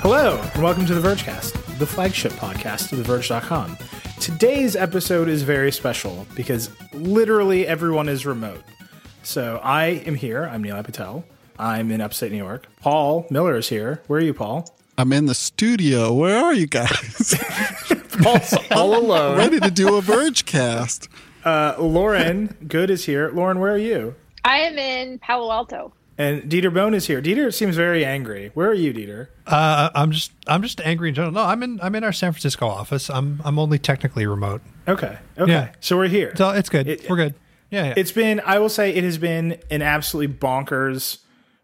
Hello, and welcome to The Vergecast, the flagship podcast of TheVerge.com. Today's episode is very special because literally everyone is remote. So I am here. I'm Nilay Patel. I'm in upstate New York. Paul Miller is here. Where are you, Paul? I'm in the studio. Where are you guys? Paul's all alone. Ready to do a Vergecast. Uh, Lauren Goode is here. Lauren, where are you? I am in Palo Alto. And Dieter Bohn is here. Dieter seems very angry. Where are you, Dieter? Uh, I'm just I'm just angry in general. No, I'm in I'm in our San Francisco office. I'm I'm only technically remote. Okay. Okay. Yeah. So we're here. So it's good. It- We're good. Yeah, yeah. It's been, I will say, it has been an absolutely bonkers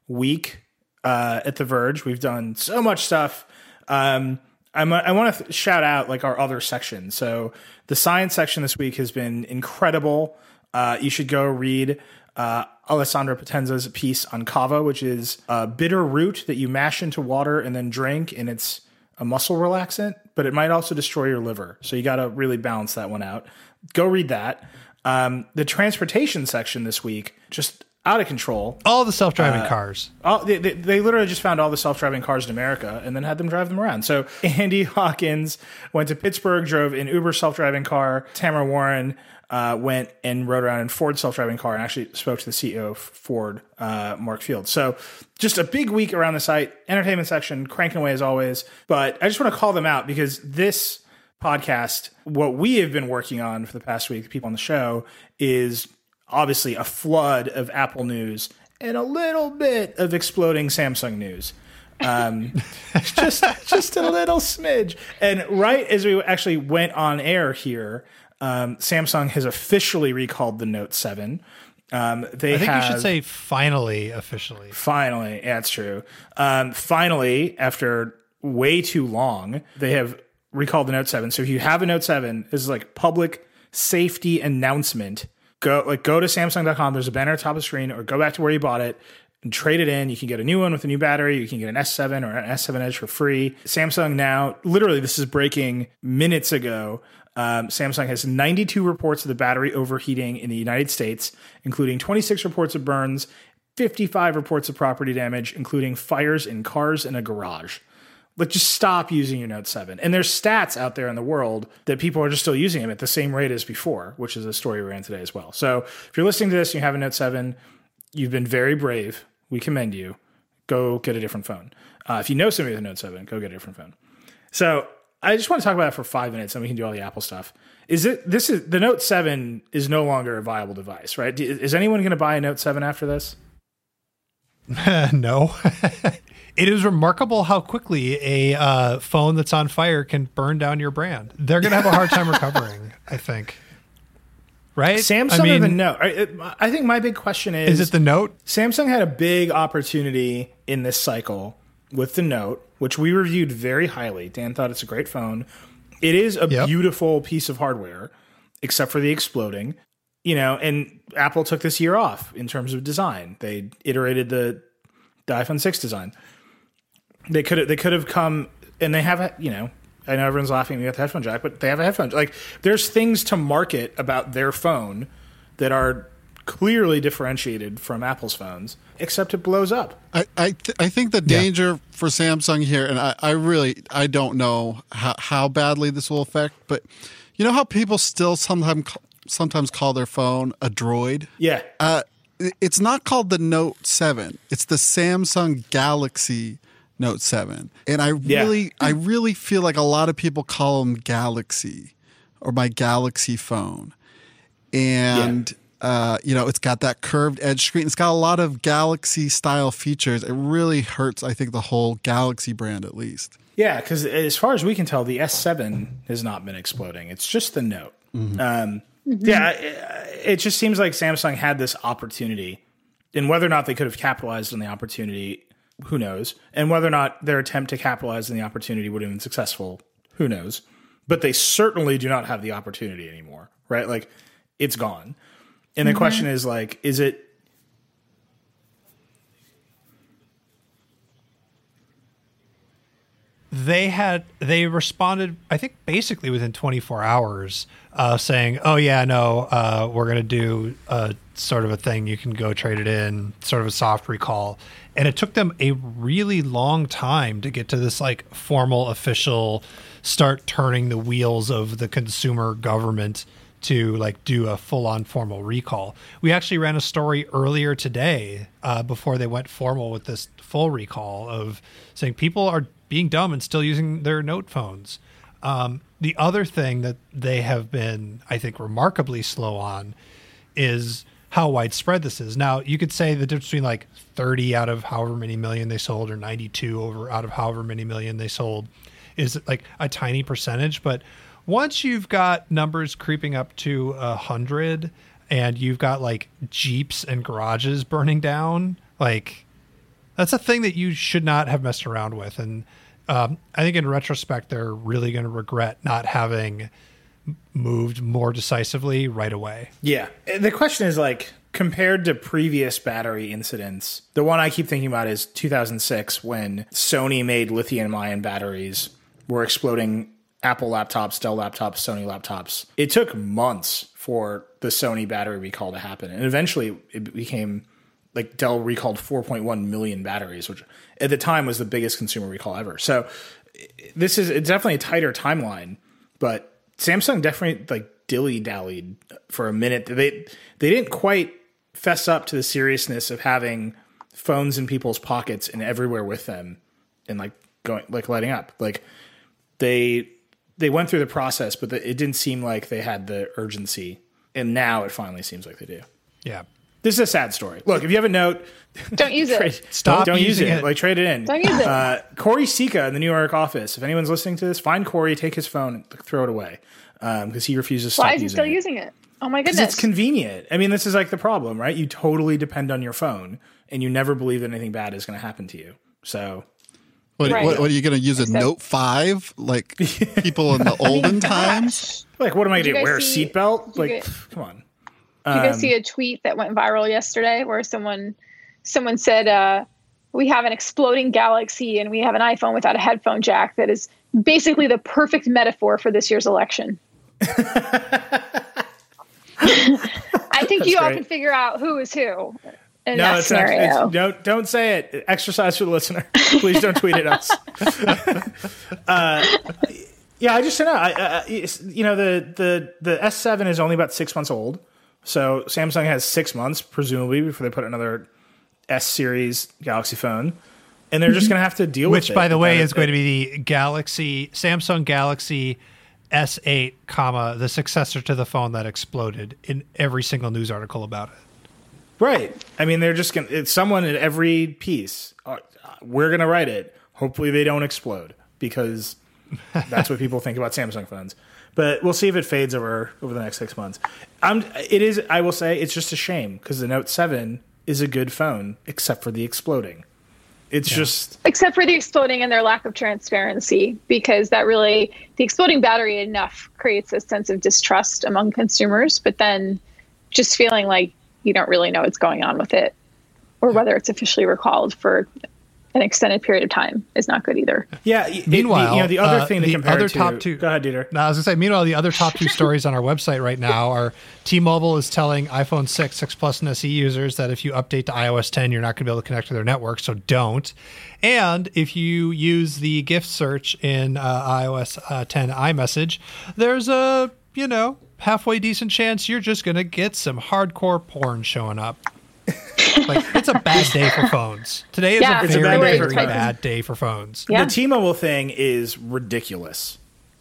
week uh, at The Verge. We've done so much stuff. Um, I'm, I want to shout out like our other section. So the science section this week has been incredible. Uh, you should go read uh, Alessandro Potenza's piece on kava, which is a bitter root that you mash into water and then drink, and it's a muscle relaxant, but it might also destroy your liver. So you got to really balance that one out. Go read that. Um, the transportation section this week just out of control. all the self-driving uh, cars. All, they, they, they literally just found all the self-driving cars in America and then had them drive them around. So Andy Hawkins went to Pittsburgh, drove an Uber self-driving car. Tamara Warren uh, went and rode around in Ford's self-driving car and actually spoke to the CEO of Ford, uh, Mark Field. So just a big week around the site. Entertainment section cranking away as always. But I just want to call them out because this podcast, what we have been working on for the past week, the people on the show, is obviously a flood of Apple news and a little bit of exploding Samsung news. Um, just just a little smidge. And right as we actually went on air here, um, Samsung has officially recalled the Note Seven. Um, they I think have you should say finally officially. Finally, yeah, that's true. Um, finally, after way too long, they have recalled the Note Seven. So if you have a Note Seven, this is like public safety announcement. Go like go to Samsung.com. There's a banner at the top of the screen, or go back to where you bought it and trade it in. You can get a new one with a new battery. You can get an S7 or an S7 Edge for free. Samsung now, literally, this is breaking minutes ago. Um, Samsung has 92 reports of the battery overheating in the United States, including 26 reports of burns, 55 reports of property damage, including fires in cars and a garage. Like, just stop using your Note 7. And there's stats out there in the world that people are just still using them at the same rate as before, which is a story we ran today as well. So, if you're listening to this and you have a Note 7, you've been very brave. We commend you. Go get a different phone. Uh, if you know somebody with a Note 7, go get a different phone. So, I just want to talk about it for five minutes and we can do all the Apple stuff. Is it this is the Note 7 is no longer a viable device, right? Is anyone going to buy a Note 7 after this? no. it is remarkable how quickly a uh, phone that's on fire can burn down your brand. They're going to have a hard time recovering, I think. Right? Samsung I mean, or the Note? I think my big question is is it the Note? Samsung had a big opportunity in this cycle with the Note, which we reviewed very highly. Dan thought it's a great phone. It is a Yep. beautiful piece of hardware, except for the exploding. You know, and Apple took this year off in terms of design. They iterated the, the iPhone 6 design. They could have they could have come and they have a you know I know everyone's laughing at the headphone jack, but they have a headphone. Like there's things to market about their phone that are clearly differentiated from Apple's phones, except it blows up. I I, th- I think the danger for Samsung here, and I, I really I don't know how, how badly this will affect, but you know how people still sometimes sometimes call their phone a droid. Yeah. Uh, it's not called the Note Seven. It's the Samsung Galaxy Note Seven, and I Yeah. really I really feel like a lot of people call them Galaxy or my Galaxy phone, and. Uh, you know, it's got that curved edge screen. It's got a lot of Galaxy style features. It really hurts, I think, the whole Galaxy brand at least. Yeah, because as far as we can tell, the S7 has not been exploding. It's just the Note. Um, Yeah, it, it just seems like Samsung had this opportunity, and whether or not they could have capitalized on the opportunity, who knows? And whether or not their attempt to capitalize on the opportunity would have been successful, who knows? But they certainly do not have the opportunity anymore, right? Like, it's gone. And the question is, like, is it they had they responded i think basically within 24 hours uh, saying oh yeah no uh, we're going to do a sort of a thing. You can go trade it in sort of a soft recall. And it took them a really long time to get to this like formal official start turning the wheels of the consumer government to like do a full on formal recall. We actually ran a story earlier today uh, before they went formal with this full recall of saying people are being dumb and still using their note phones. Um, the other thing that they have been, I think, remarkably slow on is how widespread this is. Now, you could say the difference between like 30 out of however many million they sold or 92 over out of however many million they sold is like a tiny percentage, but once you've got numbers creeping up to a hundred and you've got like jeeps and garages burning down like that's a thing that you should not have messed around with and um, i think in retrospect they're really going to regret not having moved more decisively right away Yeah. The question is like compared to previous battery incidents, the one I keep thinking about is 2006 when Sony made lithium ion batteries were exploding Apple laptops, Dell laptops, Sony laptops. It took months for the Sony battery recall to happen. And eventually it became like Dell recalled 4.1 million batteries, which at the time was the biggest consumer recall ever. So this is it's definitely a tighter timeline, but Samsung definitely like dilly dallied for a minute. They they didn't quite fess up to the seriousness of having phones in people's pockets and everywhere with them and like going like lighting up. Like they they went through the process, but the, it didn't seem like they had the urgency. And now it finally seems like they do. yeah This is a sad story. Look, if you have a note, Don't use it. trade, Stop Don't use it. it. Like trade it in. Don't use it. Uh, Corey Sika in the New York office. If anyone's listening to this, find Corey, take his phone, throw it away because he refuses to stop Why is he using still it. using it? Oh my goodness. it's convenient. I mean, this is like the problem, right? You totally depend on your phone, and you never believe that anything bad is going to happen to you. So What, Right. what, what are you going to use a Except- Note 5 like people in the olden times? like, what am I going to do? guys Wear a seatbelt? Like, get- come on. Did you guys Um, see a tweet that went viral yesterday where someone someone said uh, we have an exploding galaxy and we have an iPhone without a headphone jack that is basically the perfect metaphor for this year's election. I think you all can figure out who is who in No, that it's not, scenario. it's, don't don't say it. Exercise for the listener. Please don't tweet at us. uh, yeah, I just don't know. I, I, you know, the the the S seven is only about six months old, so Samsung has six months presumably before they put another S series Galaxy phone, and they're just going to have to deal with it. which by the way Uh, is going to be the galaxy samsung galaxy s8 comma the successor to the phone that exploded in every single news article about it Right. I mean, they're just going to, it's someone in every piece. Uh, we're going to write it. Hopefully they don't explode because that's what people think about Samsung phones. But we'll see if it fades over over the next six months. I'm, it is, I will say, it's just a shame because the Note 7 is a good phone except for the exploding. It's just, except for the exploding and their lack of transparency because that really the exploding battery enough creates a sense of distrust among consumers but then just feeling like you don't really know what's going on with it or whether it's officially recalled for an extended period of time is not good either yeah. it- Meanwhile, the, you know, the other uh, thing to the compare other to, top two- Go ahead, Dieter. now i was going to say meanwhile the other top two stories on our website right now are t-mobile is telling iphone 6 6 plus and se users that if you update to ios 10 you're not going to be able to connect to their network so don't and if you use the gift search in uh, ios uh, 10 imessage there's a you know halfway decent chance you're just going to get some hardcore porn showing up like it's a bad day for phones today is Yeah, a it's a very bad day very for bad, phones. day for phones yeah The T-Mobile thing is ridiculous,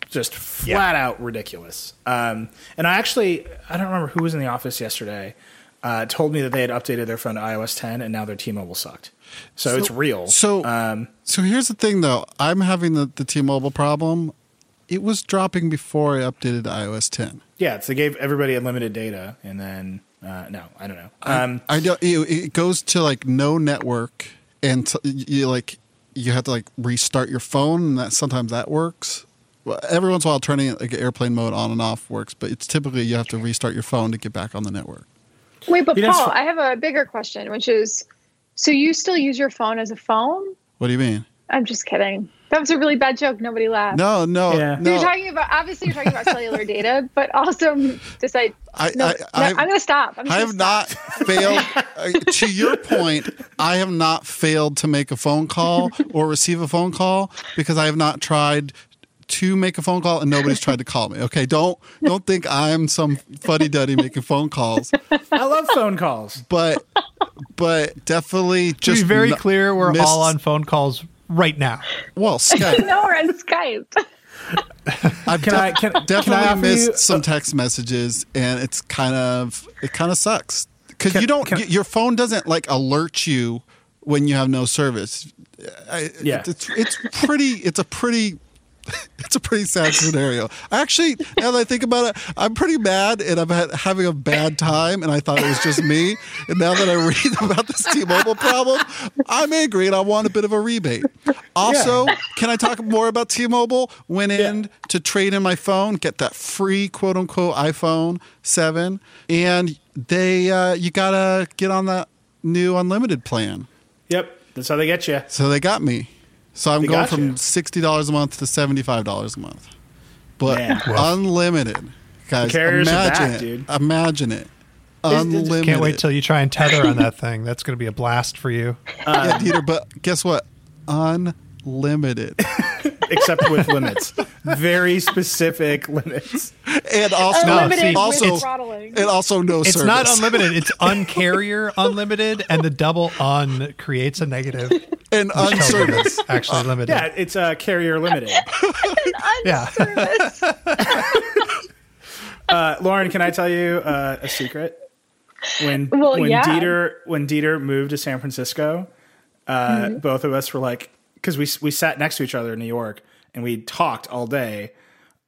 just flat out ridiculous. Um, and I actually, I don't remember who was in the office yesterday, uh, told me that they had updated their phone to iOS 10 and now their T-Mobile sucked. So, it's real. So, um, so here's the thing, though. I'm having the, the T-Mobile problem. It was dropping before I updated to iOS 10. yeah, so they gave everybody unlimited data, and then uh, no, I don't know. Um, I don't. It, it goes to like no network, and t- you like you have to like restart your phone, and that sometimes that works. Well, every once in a while, turning like airplane mode on and off works, but it's typically you have to restart your phone to get back on the network. wait but You paul fu- i have a bigger question which is so you still use your phone as a phone What do you mean? i'm just kidding That was a really bad joke. Nobody laughed. No, no, Yeah. no. You're talking about obviously you're talking about cellular data, but also decide. I- no, I- no, I- I'm going to stop. I'm I gonna have not failed. uh, to your point, I have not failed to make a phone call or receive a phone call because I have not tried to make a phone call and nobody's tried to call me. Okay, don't don't think I'm some fuddy duddy making phone calls, I love phone calls. but but definitely To just be very n- clear, we're missed- all on phone calls right now. Well, Skype. No, we're on Skype. I've Can def- I- can- can I definitely offer missed you- some text messages, and it's kind of it kind of sucks because you don't can- y- your phone doesn't like alert you when you have no service. I, Yeah. it's it's pretty. It's a pretty. It's a pretty sad scenario. Actually, now that I think about it, I'm pretty mad and I'm ha- having a bad time, and I thought it was just me. And now that I read about this T-Mobile problem, I'm angry and I want a bit of a rebate. Also, can I talk more about T-Mobile? Went in to trade in my phone, get that free quote unquote iPhone 7, and they uh, you gotta get on that new unlimited plan. Yep, that's how they get you. So they got me. So I'm They going from you. sixty dollars a month to seventy five dollars a month, but Man. unlimited, guys. carriers are imagine back, it. dude. Imagine it. It's- it's- Unlimited. Can't wait till you try and tether on that thing. That's going to be a blast for you. Uh, yeah, Dieter. But guess what? Unlimited, except with limits, very specific limits. and also Unlimited see, also throttling. and also no It's service. not unlimited. It's uncarrier unlimited, and the double un creates a negative. and which tells you unservice. actually limited. Yeah, it's uh, carrier limited. Yeah. Uh, Lauren, can I tell you uh, a secret? When Well, when yeah. Dieter when Dieter moved to San Francisco, uh, Mm-hmm. both of us were like, because we we sat next to each other in New York and we talked all day.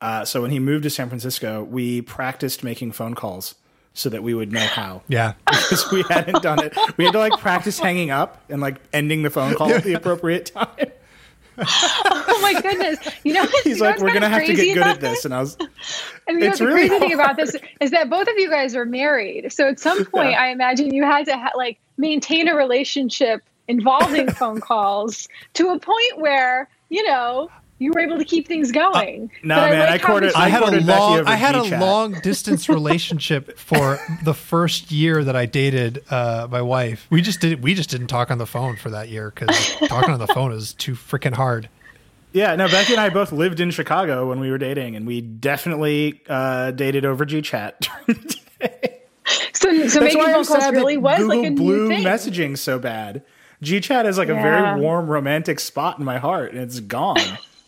Uh, so when he moved to San Francisco, we practiced making phone calls so that we would know how. Yeah. because we hadn't done it. We had to like practice hanging up and like ending the phone call at the appropriate time. Oh my goodness! You know, He's you know like, what's "We're gonna have to get good at this," and I was, And you know, the really crazy thing about this is that both of you guys are married. So at some point, Yeah. I imagine you had to ha- like maintain a relationship involving phone calls to a point where you know you were able to keep things going. no, But man, I like how courted- I had a long I had a long distance relationship for the first year that I dated uh, my wife. We just did we just didn't talk on the phone for that year because talking on the phone is too freaking hard. yeah, no. Becky and I both lived in Chicago when we were dating, and we definitely uh, dated over GChat. so, so That's making why phone calls really was Google like a blew new thing. messaging so bad. GChat is like a very warm, romantic spot in my heart, and it's gone.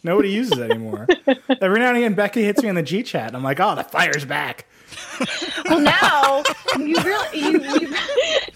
Nobody uses it anymore. Every now and again, Becky hits me on the GChat, and I'm like, "Oh, the fire's back." Well, now you really you,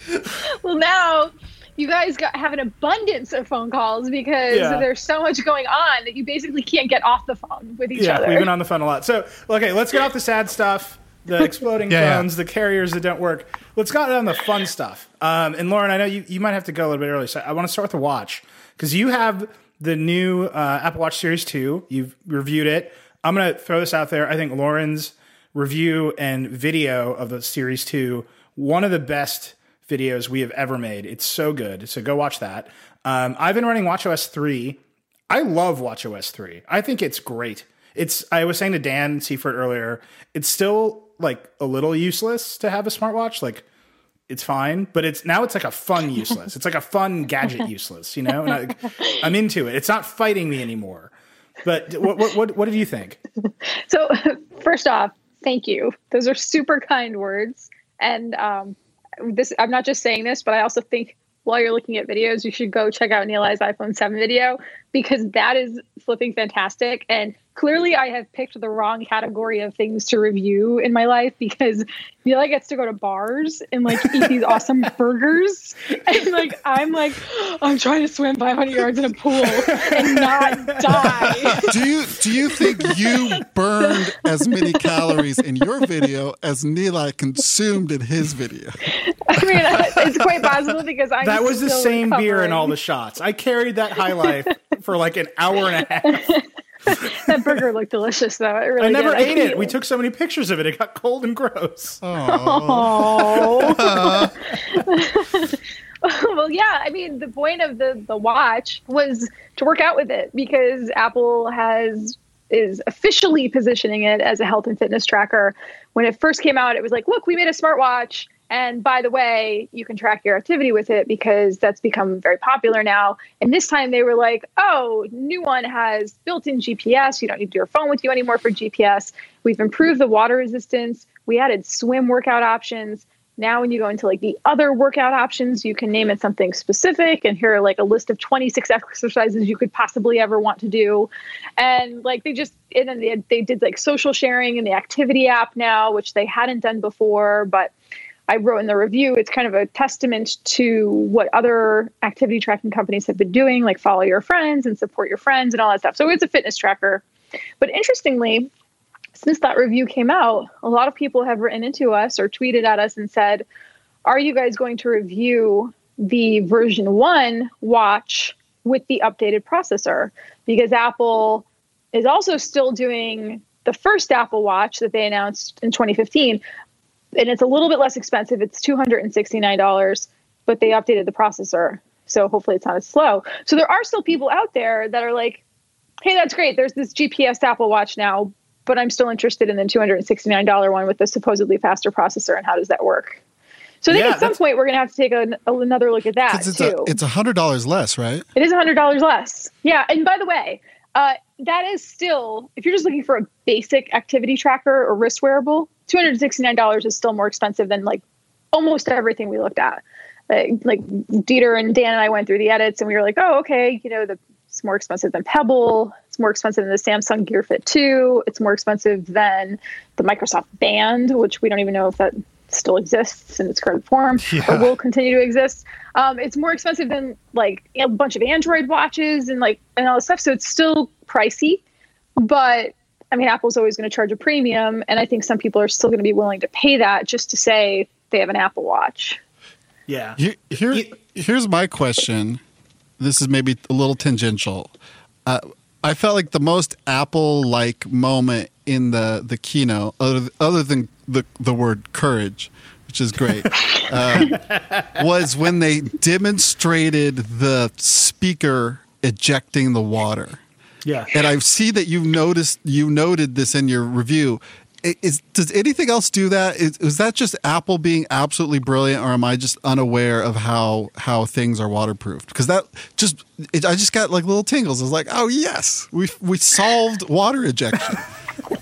you well now you guys got have an abundance of phone calls because Yeah. there's so much going on that you basically can't get off the phone with each yeah, other. we've been on the phone a lot. So, okay, let's get off the sad stuff, the exploding Yeah, yeah. phones, the carriers that don't work. Let's get on the fun stuff. Um, and Lauren, I know you, you might have to go a little bit early, so I want to start with the watch because you have the new uh, Apple Watch Series 2. You've reviewed it. I'm going to throw this out there. I think Lauren's review and video of the Series 2, one of the best videos we have ever made. It's so good. So go watch that. Um, I've been running WatchOS 3. I love WatchOS 3. I think it's great. It's I was saying to Dan Seifert earlier, it's still like a little useless to have a smartwatch. Like it's fine, but it's now it's like a fun useless. It's like a fun gadget useless, you know? And I, I'm into it. It's not fighting me anymore. But what what what, what did you think? So, first off, thank you. Those are super kind words. And um, this, I'm not just saying this, but I also think while you're looking at videos, you should go check out Nilay's iPhone 7 video because that is flipping fantastic. And clearly, I have picked the wrong category of things to review in my life because Nilay gets to go to bars and like eat these awesome burgers. And like, I'm like, I'm trying to swim 500 yards in a pool and not die. do you do you think you burned as many calories in your video as Nilay consumed in his video? I mean, it's quite possible because I'm That was the still same beer in all the shots. I carried that high life for like an hour and a half. That burger looked delicious, though. It really I never did. ate it. We took so many pictures of it. It got cold and gross. Oh. well, yeah. I mean, the point of the the watch was to work out with it because Apple has is officially positioning it as a health and fitness tracker. When it first came out, it was like, look, we made a smartwatch. And by the way, you can track your activity with it because that's become very popular now. And this time they were like, oh, new one has built in GPS. You don't need your phone with you anymore for GPS. We've improved the water resistance. We added swim workout options. Now, when you go into like the other workout options, you can name it something specific. And here are like a list of 26 exercises you could possibly ever want to do. And like they just, and then they, they did like social sharing in the activity app now, which they hadn't done before. But I wrote in the review, it's kind of a testament to what other activity tracking companies have been doing, like follow your friends and support your friends and all that stuff. So it's a fitness tracker. But interestingly, since that review came out, a lot of people have written into us or tweeted at us and said, Are you guys going to review the version one watch with the updated processor? Because Apple is also still doing the first Apple Watch that they announced in 2015. And it's a little bit less expensive. It's $269, but they updated the processor. So hopefully it's not as slow. So there are still people out there that are like, hey, that's great. There's this GPS Apple Watch now, but I'm still interested in the $269 one with the supposedly faster processor and how does that work? So I think Yeah, at some point we're going to have to take a, another look at that It's too. a, it's hundred dollars less, right? it is $100 less. Yeah, and by the way, uh, that is still if you're just looking for a basic activity tracker or wrist wearable, $269 is still more expensive than like almost everything we looked at. Like, like Dieter and Dan and I went through the edits and we were like, oh, okay, you know, the it's more expensive than Pebble. It's more expensive than the Samsung Gear Fit 2. It's more expensive than the Microsoft Band, which we don't even know if that still exists in its current form or will continue to exist. Um, it's more expensive than like a bunch of Android watches and like and all this stuff. So it's still pricey, but I mean, Apple's always going to charge a premium, and I think some people are still going to be willing to pay that just to say they have an Apple Watch. Yeah. Here, here, here's my question. This is maybe a little tangential. Uh, I felt like the most Apple-like moment in the the keynote, other, other than the the word courage, which is great, um, was when they demonstrated the speaker ejecting the water. Yeah. And I see that you've noticed you noted this in your review. Is, does anything else do that? Is, is that just Apple being absolutely brilliant, or am I just unaware of how how things are waterproofed? Because that just it, I just got like little tingles. I was like, oh yes, we we solved water ejection.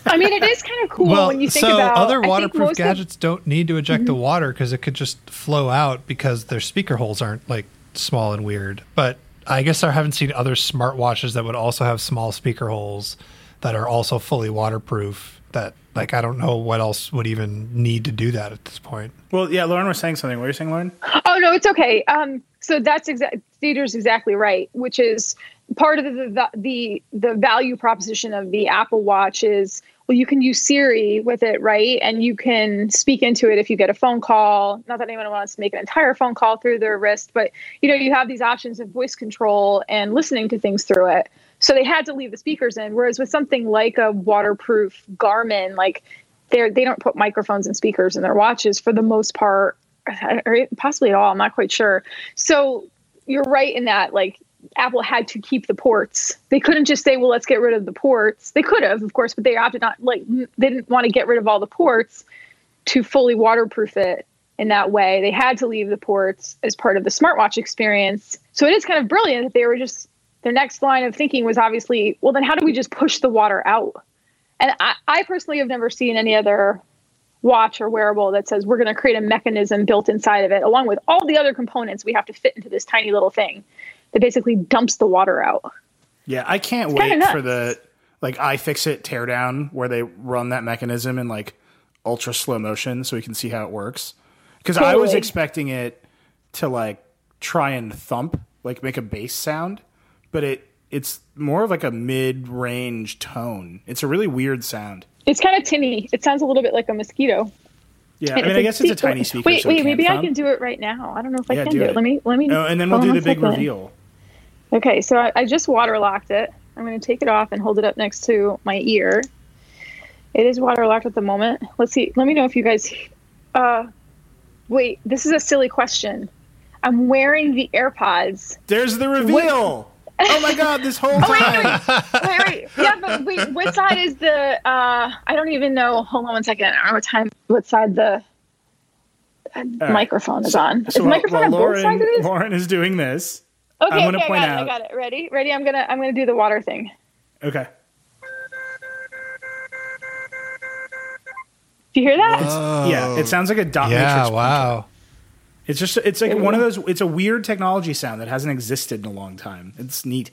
I mean, it is kind of cool well, when you think so about I other waterproof most of- Mm-hmm. gadgets don't need to eject the water because it could just flow out because their speaker holes aren't like small and weird. But I guess I haven't seen other smartwatches that would also have small speaker holes that are also fully waterproof. That like I don't know what else would even need to do that at this point. Well, yeah, Lauren was saying something. What were you saying, Lauren? Oh no, it's okay. Um, so that's exact. Dieter's exactly right. Which is part of the, the the the value proposition of the Apple Watch is well, you can use Siri with it, right? And you can speak into it if you get a phone call. Not that anyone wants to make an entire phone call through their wrist, but you know you have these options of voice control and listening to things through it. So they had to leave the speakers in. Whereas with something like a waterproof Garmin, like they they don't put microphones and speakers in their watches for the most part, or possibly at all. I'm not quite sure. So you're right in that like Apple had to keep the ports. They couldn't just say, "Well, let's get rid of the ports." They could have, of course, but they opted not. Like they didn't want to get rid of all the ports to fully waterproof it in that way. They had to leave the ports as part of the smartwatch experience. So it is kind of brilliant that they were just their next line of thinking was obviously, well, then how do we just push the water out? And I, I personally have never seen any other watch or wearable that says we're going to create a mechanism built inside of it, along with all the other components we have to fit into this tiny little thing that basically dumps the water out. Yeah, I can't kinda wait for the like I fix iFixit teardown where they run that mechanism in like ultra slow motion so we can see how it works. Because I was expecting it to like try and thump, like make a bass sound, but it it's more of like a mid range tone. It's a really weird sound. It's kind of tinny. It sounds a little bit like a mosquito. Yeah, I mean, I guess it's a tiny speaker. Wait, so wait, maybe can't I can do it right now. I don't know if I Yeah, can do do, it. it. Let me, let me. Oh, and then we'll do the big second. reveal. Okay, so I, I just waterlocked it. I'm going to take it off and hold it up next to my ear. It is waterlocked at the moment. Let's see. Let me know if you guys. Uh, wait, this is a silly question. I'm wearing the AirPods. There's the reveal. oh my god! This whole time. Wait, wait, wait. Yeah, but wait, what side is the? uh I don't even know. Hold on one second. I don't know what time. What side the uh, microphone is on? is the microphone while on both Lauren, sides of this? Lauren is doing this. Okay, I'm gonna okay, point I got out- it. I got it. Ready? Ready? I'm gonna I'm gonna do the water thing. Okay. Do you hear that? Yeah, it sounds like a dot Yeah, matrix. wow. It's just it's like one of those. It's a weird technology sound that hasn't existed in a long time. It's neat.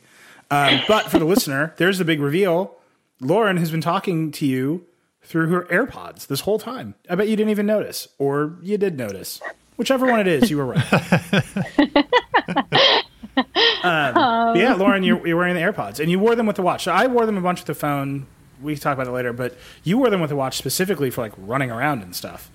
Um, but for the listener, there's the big reveal. Lauren has been talking to you through her AirPods this whole time. I bet you didn't even notice, or you did notice. Whichever one it is, you were right. um, yeah, Lauren, you're, you're wearing the AirPods, and you wore them with the watch. So I wore them a bunch with the phone. We can talk about it later, but you wore them with the watch specifically for like running around and stuff.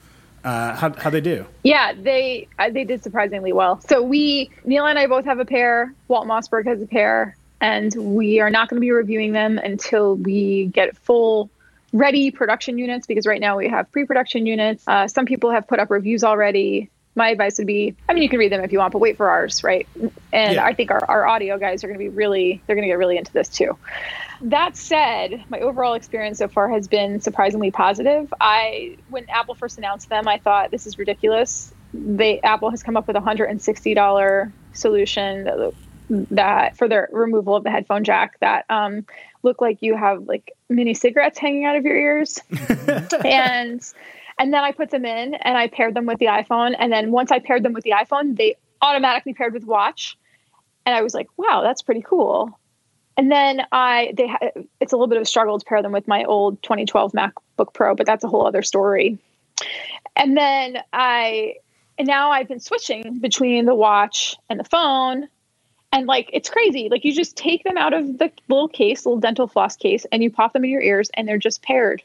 Uh, how how they do? Yeah, they uh, they did surprisingly well. So we Nilay and I both have a pair. Walt Mossberg has a pair, and we are not going to be reviewing them until we get full ready production units because right now we have pre-production units. Uh, some people have put up reviews already. My advice would be, I mean, you can read them if you want, but wait for ours, right? And Yeah. I think our, our audio guys are going to be really, they're going to get really into this too. That said, my overall experience so far has been surprisingly positive. I when Apple first announced them, I thought this is ridiculous. They Apple has come up with a hundred and sixty dollar solution that, that for the removal of the headphone jack that um, look like you have like mini cigarettes hanging out of your ears, and and then I put them in and I paired them with the iPhone, and then once I paired them with the iPhone, they automatically paired with watch, and I was like, wow, that's pretty cool. And then I they it's a little bit of a struggle to pair them with my old 2012 MacBook Pro, but that's a whole other story. And then I and now I've been switching between the watch and the phone. And like it's crazy. Like you just take them out of the little case, little dental floss case, and you pop them in your ears, and they're just paired.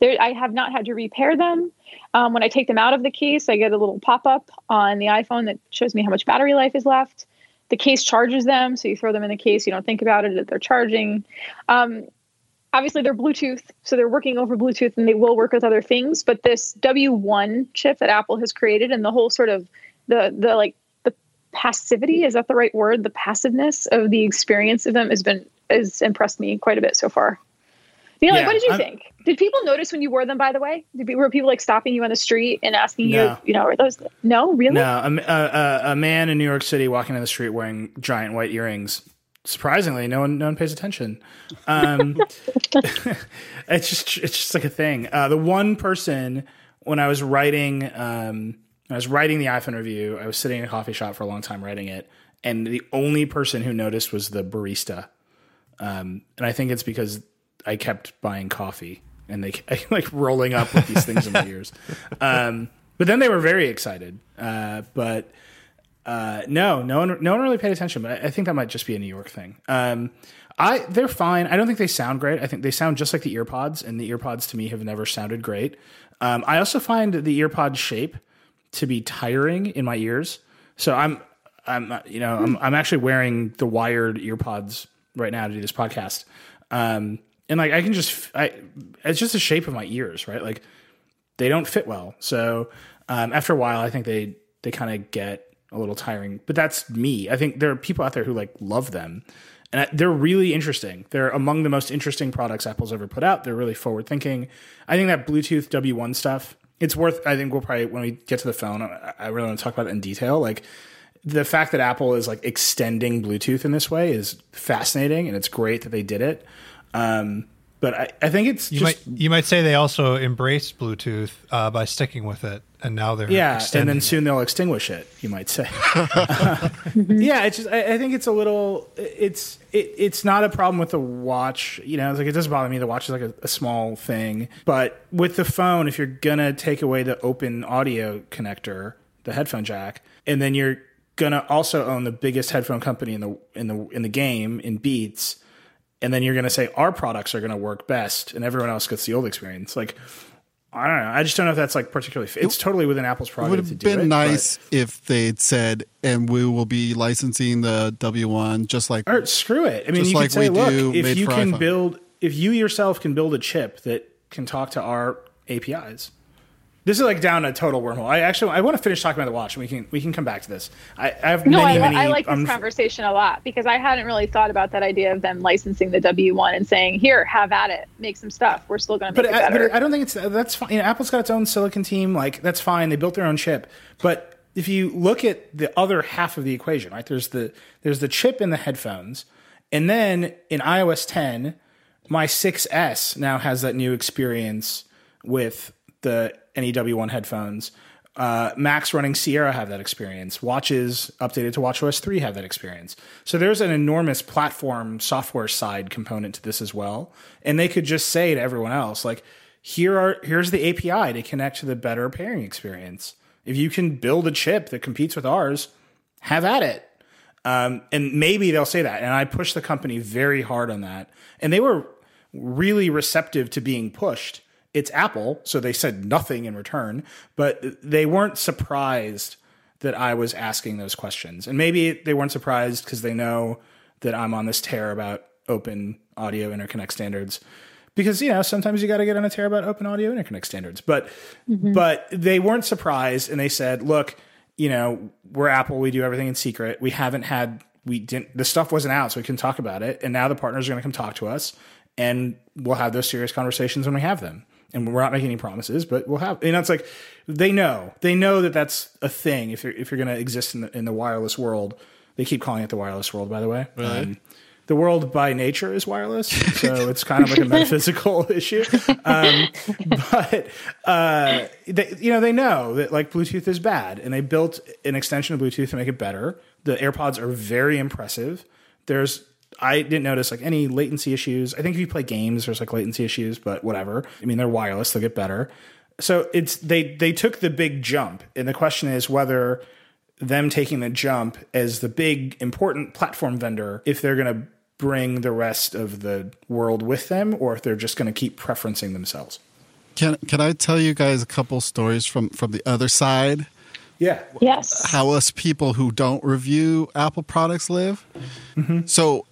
There, I have not had to repair them. Um, when I take them out of the case, I get a little pop up on the iPhone that shows me how much battery life is left. The case charges them, so you throw them in the case. You don't think about it that they're charging. Um, obviously, they're Bluetooth, so they're working over Bluetooth, and they will work with other things. But this W1 chip that Apple has created, and the whole sort of the the like the passivity is that the right word? The passiveness of the experience of them has been has impressed me quite a bit so far. Yeah, what did you I'm- think? Did people notice when you wore them? By the way, did, were people like stopping you on the street and asking No. you, you know, are those? No, really? No, a, a, a- a man in New York City walking down the street wearing giant white earrings. Surprisingly, no one no one pays attention. Um, it's just it's just like a thing. Uh, the one person when I was writing um, I was writing the iPhone review, I was sitting in a coffee shop for a long time writing it, and the only person who noticed was the barista. Um, and I think it's because I kept buying coffee and they like rolling up with these things in my ears. Um, but then they were very excited. Uh, but uh, no, no one, no one really paid attention. But I, I think that might just be a New York thing. Um, I they're fine. I don't think they sound great. I think they sound just like the earpods, and the earpods to me have never sounded great. Um, I also find the earpod shape to be tiring in my ears. So I'm I'm you know I'm I'm actually wearing the wired earpods right now to do this podcast. Um, and like I can just I it's just the shape of my ears, right? Like they don't fit well. So um, after a while, I think they they kind of get a little tiring. But that's me. I think there are people out there who like love them, and they're really interesting. They're among the most interesting products Apple's ever put out. They're really forward thinking. I think that Bluetooth W1 stuff. It's worth. I think we'll probably when we get to the phone. I really want to talk about it in detail. Like the fact that Apple is like extending Bluetooth in this way is fascinating, and it's great that they did it. Um, but I, I think it's You just might you might say they also embraced Bluetooth uh, by sticking with it, and now they're Yeah, and then it. soon they'll extinguish it. You might say. yeah, it's just. I, I think it's a little. It's it, it's not a problem with the watch. You know, it's like it doesn't bother me. The watch is like a, a small thing, but with the phone, if you're gonna take away the open audio connector, the headphone jack, and then you're gonna also own the biggest headphone company in the in the in the game in Beats, and then you're gonna say our products are gonna work best, and everyone else gets the old experience. Like. I don't know. I just don't know if that's like particularly. It's totally within Apple's product It would have been it, nice if they'd said, and we will be licensing the W1 just like Or screw it. I mean, Just you like could say, we look, do if you can iPhone. build, if you yourself can build a chip that can talk to our APIs, This is like down a total wormhole. I actually I want to finish talking about the watch, and we can we can come back to this. I, I have No, many I, many. I like this um, conversation a lot because I hadn't really thought about that idea of them licensing the W1 and saying, "Here, have at it, make some stuff. We're still going to but, it I, better." but I don't think it's that's fine. You know, Apple's got its own silicon team. Like that's fine. They built their own chip. But if you look at the other half of the equation, right? There's the there's the chip in the headphones, and then in iOS 10, my 6S now has that new experience with the NEW1 headphones. Uh, Macs running Sierra have that experience. Watches updated to WatchOS 3 have that experience. So there's an enormous platform software side component to this as well. And they could just say to everyone else, like, here are here's the API to connect to the better pairing experience. If you can build a chip that competes with ours, have at it. Um, and maybe they'll say that. And I pushed the company very hard on that. And they were really receptive to being pushed. It's Apple, so they said nothing in return, but they weren't surprised that I was asking those questions. And maybe they weren't surprised because they know that I'm on this tear about open audio interconnect standards. Because you know sometimes you got to get on a tear about open audio interconnect standards, but mm-hmm. but they weren't surprised and they said, "Look, you know, we're Apple. We do everything in secret. We haven't had we didn't the stuff wasn't out, so we couldn't talk about it. And now the partners are going to come talk to us, and we'll have those serious conversations when we have them. And we're not making any promises, but we'll have. You know, it's like they know they know that that's a thing. If you're if you're going to exist in the, in the wireless world, they keep calling it the wireless world. By the way, um, the world by nature is wireless, so it's kind of like a metaphysical issue. Um, but uh, they, you know, they know that like Bluetooth is bad, and they built an extension of Bluetooth to make it better. The AirPods are very impressive. There's I didn't notice like any latency issues. I think if you play games, there's like latency issues, but whatever. I mean, they're wireless; they'll get better. So it's they they took the big jump, and the question is whether them taking the jump as the big important platform vendor, if they're going to bring the rest of the world with them, or if they're just going to keep preferencing themselves. Can can I tell you guys a couple stories from from the other side? Yeah. yes. How us people who don't review Apple products live. Mm-hmm. So,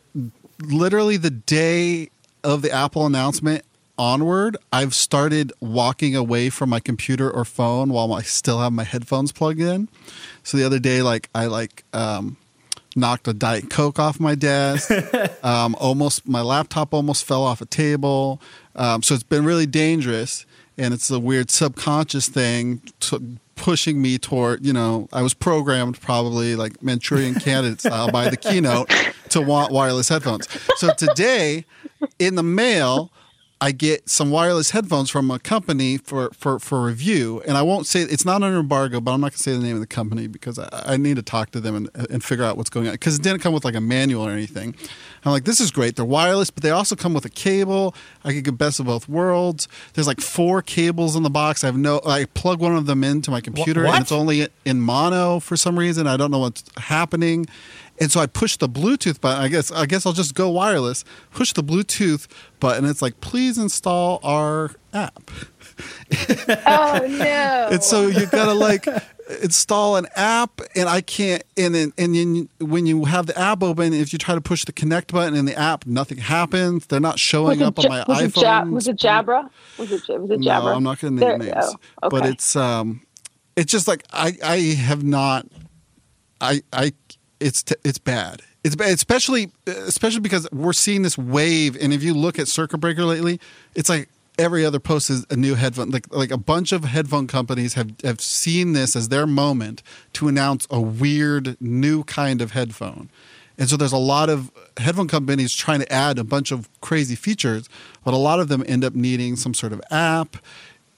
literally the day of the Apple announcement onward, I've started walking away from my computer or phone while I still have my headphones plugged in. So the other day, like I like um, knocked a diet coke off my desk. um, almost my laptop almost fell off a table. Um, so it's been really dangerous, and it's a weird subconscious thing to pushing me toward. You know, I was programmed probably like Manchurian Candidate style by the keynote to want wireless headphones. So today, in the mail. I get some wireless headphones from a company for, for, for review, and I won't say it's not under embargo, but I'm not going to say the name of the company because I, I need to talk to them and, and figure out what's going on because it didn't come with like a manual or anything. I'm like, this is great. They're wireless, but they also come with a cable. I could get best of both worlds. There's like four cables in the box. I have no. I plug one of them into my computer, what? and it's only in mono for some reason. I don't know what's happening. And so I push the Bluetooth button. I guess I guess I'll just go wireless. Push the Bluetooth button. It's like, please install our app. oh no. And so you gotta like install an app, and I can't. And then and then when you have the app open, if you try to push the connect button in the app, nothing happens. They're not showing was up it, on my was it, iPhone. Ja- was it Jabra? Was it was it No, I'm not going to There- name names. oh, But it's um, it's just like I I have not, I I it's it's bad. It's bad, especially especially because we're seeing this wave. And if you look at Circuit Breaker lately, it's like every other post is a new headphone. Like like a bunch of headphone companies have have seen this as their moment to announce a weird new kind of headphone. And so there's a lot of headphone companies trying to add a bunch of crazy features, but a lot of them end up needing some sort of app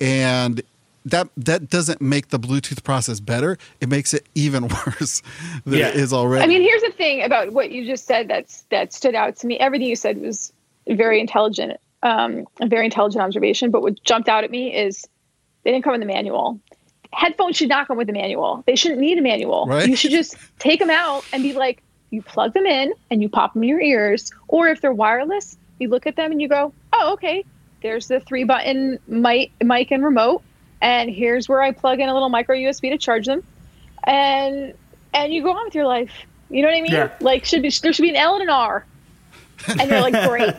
and that that doesn't make the Bluetooth process better. It makes it even worse than Yeah. it is already. I mean, here's the thing about what you just said that's that stood out to me. Everything you said was very intelligent, um, a very intelligent observation. But what jumped out at me is they didn't come in the manual. Headphones should not come with a manual. They shouldn't need a manual. Right. You should just take them out and be like, you plug them in and you pop them in your ears. Or if they're wireless, you look at them and you go, oh, okay. There's the three button mic, mic and remote, and here's where I plug in a little micro USB to charge them and and you go on with your life. You know what I mean? Yeah. Like should be there should be an L and an R, and you're like great.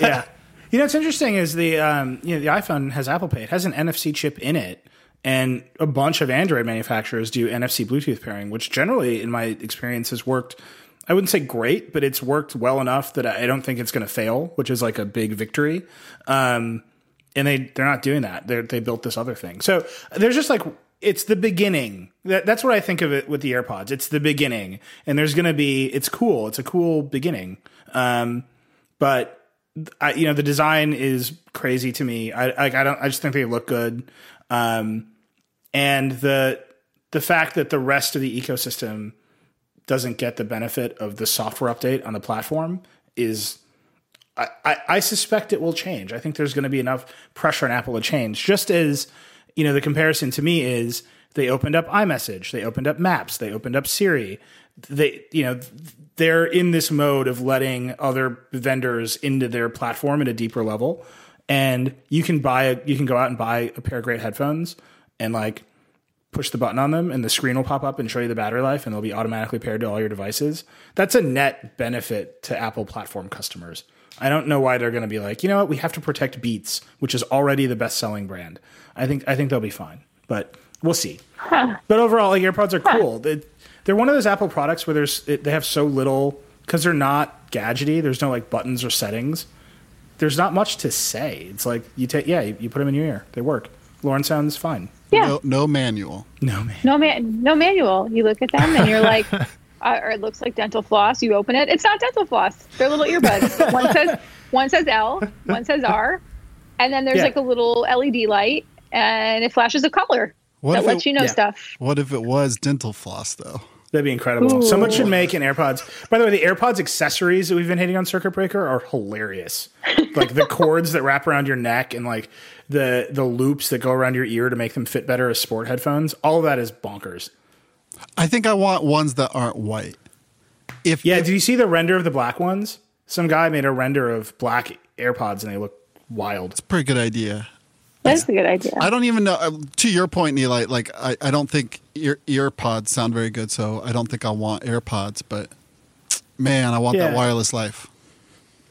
yeah. You know, what's interesting is the um, you know the iPhone has Apple Pay. It has an NFC chip in it, and a bunch of Android manufacturers do NFC Bluetooth pairing, which generally, in my experience, has worked. I wouldn't say great, but it's worked well enough that I don't think it's going to fail, which is like a big victory. Um, and they they're not doing that. They they built this other thing. So there's just like it's the beginning. That, that's what I think of it with the AirPods. It's the beginning, and there's to be. It's cool. It's a cool beginning. Um, but I, you know, the design is crazy to me. I like. I don't. I just think they look good. Um, and the the fact that the rest of the ecosystem doesn't get the benefit of the software update on the platform is I, I, suspect it will change. I think there's going to be enough pressure on Apple to change. Just as you know, the comparison to me is they opened up iMessage, they opened up Maps, they opened up Siri. They you know they're in this mode of letting other vendors into their platform at a deeper level, and you can buy a you can go out and buy a pair of great headphones and like push the button on them and the screen will pop up and show you the battery life and they'll be automatically paired to all your devices. That's a net benefit to Apple platform customers. I don't know why they're going to be like, you know what, we have to protect Beats, which is already the best selling brand. I think I think they'll be fine, but we'll see. Huh. But overall, like AirPods are huh. cool. They, they're one of those Apple products where there's it, they have so little because they're not gadgety. There's no like buttons or settings. There's not much to say. It's like you take yeah, you, you put them in your ear. They work. Lauren sounds fine. Yeah. No, no manual. No man. No man. No manual. You look at them and you're like, uh, or it looks like dental floss. You open it. It's not dental floss. They're little earbuds. one says one says L. One says R. And then there's yeah. like a little LED light, and it flashes a color what that lets it, you know yeah. stuff. What if it was dental floss though? That'd be incredible. Ooh. Someone should make an AirPods. By the way, the AirPods accessories that we've been hitting on Circuit Breaker are hilarious. like the cords that wrap around your neck and like the the loops that go around your ear to make them fit better as sport headphones. All of that is bonkers. I think I want ones that aren't white. If yeah, if, did you see the render of the black ones? Some guy made a render of black AirPods and they look wild. It's a pretty good idea. That's a good idea. I don't even know. Uh, to your point, Neil, like I, I don't think ear earpods sound very good, so I don't think I want AirPods. But man, I want yeah. that wireless life.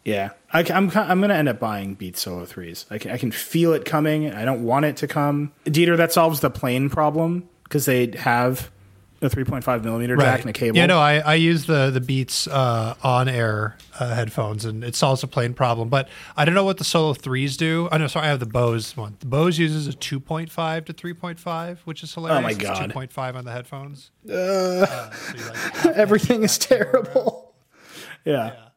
Yeah, I, am I'm, I'm going to end up buying Beats Solo threes. I can, I can feel it coming. I don't want it to come. Dieter, that solves the plane problem because they have a 3.5 millimeter right. jack and a cable. Yeah, no, I, I use the the Beats uh, on air uh, headphones and it solves a plane problem. But I don't know what the Solo threes do. I know, sorry, I have the Bose one. The Bose uses a 2.5 to 3.5, which is hilarious. Oh my god, 2.5 on the headphones. Uh, uh so like everything is terrible. Yeah. yeah.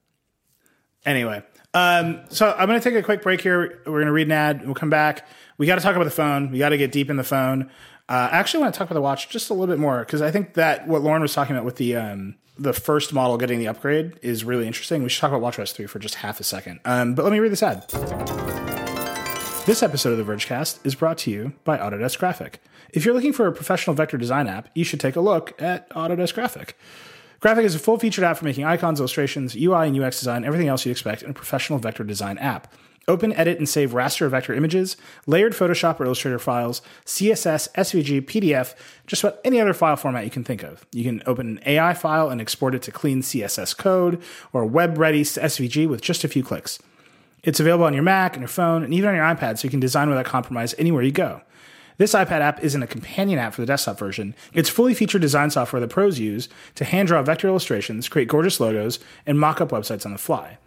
Anyway, um, so I'm going to take a quick break here. We're going to read an ad. We'll come back. We got to talk about the phone. We got to get deep in the phone. Uh, I actually want to talk about the watch just a little bit more because I think that what Lauren was talking about with the um, the first model getting the upgrade is really interesting. We should talk about WatchOS 3 for just half a second. Um, but let me read this ad. This episode of the Vergecast is brought to you by Autodesk Graphic. If you're looking for a professional vector design app, you should take a look at Autodesk Graphic. Graphic is a full featured app for making icons, illustrations, UI and UX design, everything else you'd expect in a professional vector design app. Open, edit, and save raster or vector images, layered Photoshop or Illustrator files, CSS, SVG, PDF, just about any other file format you can think of. You can open an AI file and export it to clean CSS code or web ready SVG with just a few clicks. It's available on your Mac, and your phone, and even on your iPad, so you can design without compromise anywhere you go. This iPad app isn't a companion app for the desktop version. It's fully featured design software that pros use to hand draw vector illustrations, create gorgeous logos, and mock up websites on the fly.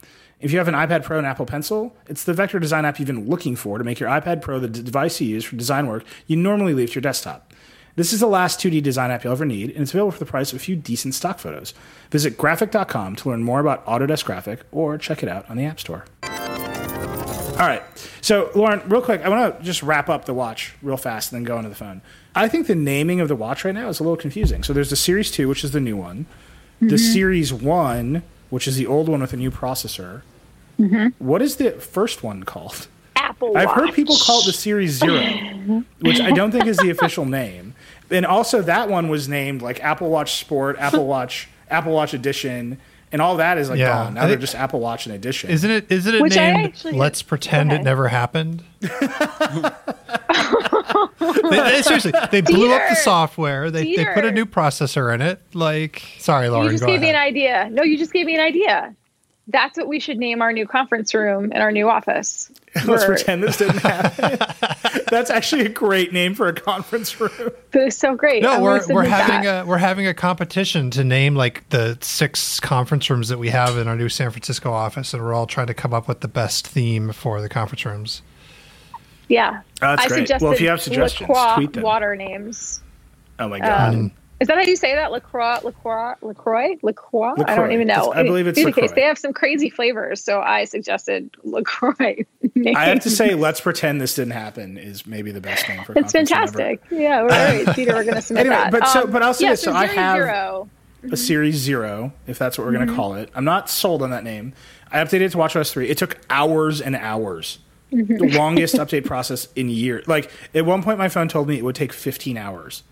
If you have an iPad Pro and Apple Pencil, it's the vector design app you've been looking for to make your iPad Pro the device you use for design work you normally leave to your desktop. This is the last 2D design app you'll ever need, and it's available for the price of a few decent stock photos. Visit graphic.com to learn more about Autodesk Graphic or check it out on the App Store. All right. So, Lauren, real quick, I want to just wrap up the watch real fast and then go into the phone. I think the naming of the watch right now is a little confusing. So, there's the Series 2, which is the new one, mm-hmm. the Series 1, which is the old one with a new processor. Mm-hmm. What is the first one called? Apple Watch. I've heard people call it the Series Zero, which I don't think is the official name. And also, that one was named like Apple Watch Sport, Apple Watch, Apple Watch Edition, and all that is like yeah, gone. Now they're just Apple Watch in edition. Isn't it? Isn't it Which named "Let's Pretend It Never Happened"? they, they, seriously, they blew Dieter. up the software. They they put a new processor in it. Like, sorry, Lauren. You just gave ahead. me an idea. No, you just gave me an idea. That's what we should name our new conference room in our new office. Let's pretend this didn't happen. That's actually a great name for a conference room. It's so great. No, I'm we're we're having that. a we're having a competition to name like the six conference rooms that we have in our new San Francisco office, and we're all trying to come up with the best theme for the conference rooms. yeah. Oh, that's I great. suggested Well, if you have suggestions, tweet them. water names. Oh my god. Um, is that how you say that? LaCroix, LaCroix, LaCroix, LaCroix? I don't even know. I believe it's In any case, they have some crazy flavors, so I suggested LaCroix. I have to say, let's pretend this didn't happen is maybe the best thing for it's room ever. fantastic. Yeah, all right, Dieter, we're going to submit Anyway, that. but so- Um, but I'll say yeah, this, so I Series have- Zero. a mm-hmm. series zero, if that's what we're going to mm-hmm. call it. I'm not sold on that name. I updated it to WatchOS 3. It took hours and hours. Mm-hmm. The longest update process in years. Like at one point, my phone told me it would take 15 hours,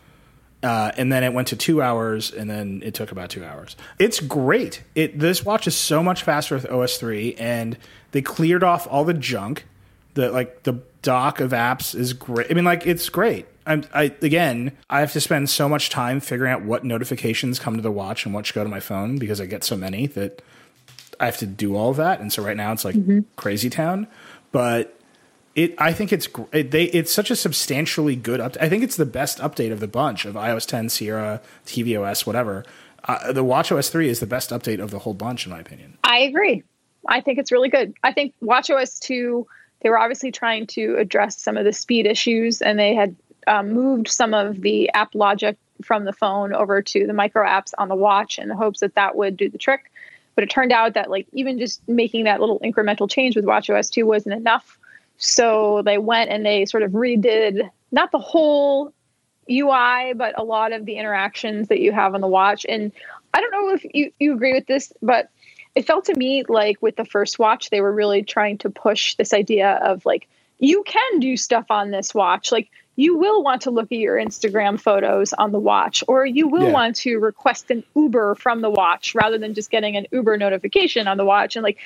uh, and then it went to two hours, and then it took about two hours. It's great. It this watch is so much faster with OS 3, and they cleared off all the junk. The like the dock of apps is great. I mean, like it's great. I'm, I again, I have to spend so much time figuring out what notifications come to the watch and what should go to my phone because I get so many that I have to do all of that. And so right now it's like crazy town, but it I think it's it, they it's such a substantially good update. I think it's the best update of the bunch of iOS 10, Sierra, tvOS, whatever. Uh, the WatchOS 3 is the best update of the whole bunch in my opinion. I agree. I think it's really good. I think WatchOS 2, they were obviously trying to address some of the speed issues and they had um, moved some of the app logic from the phone over to the micro apps on the watch in the hopes that that would do the trick. But it turned out that like even just making that little incremental change with WatchOS 2 wasn't enough. So they went and they sort of redid not the whole UI, but a lot of the interactions that you have on the watch. And I don't know if you, you agree with this, but it felt to me like with the first watch, they were really trying to push this idea of like, you can do stuff on this watch. Like, you will want to look at your Instagram photos on the watch, or you will Yeah. want to request an Uber from the watch rather than just getting an Uber notification on the watch. And like,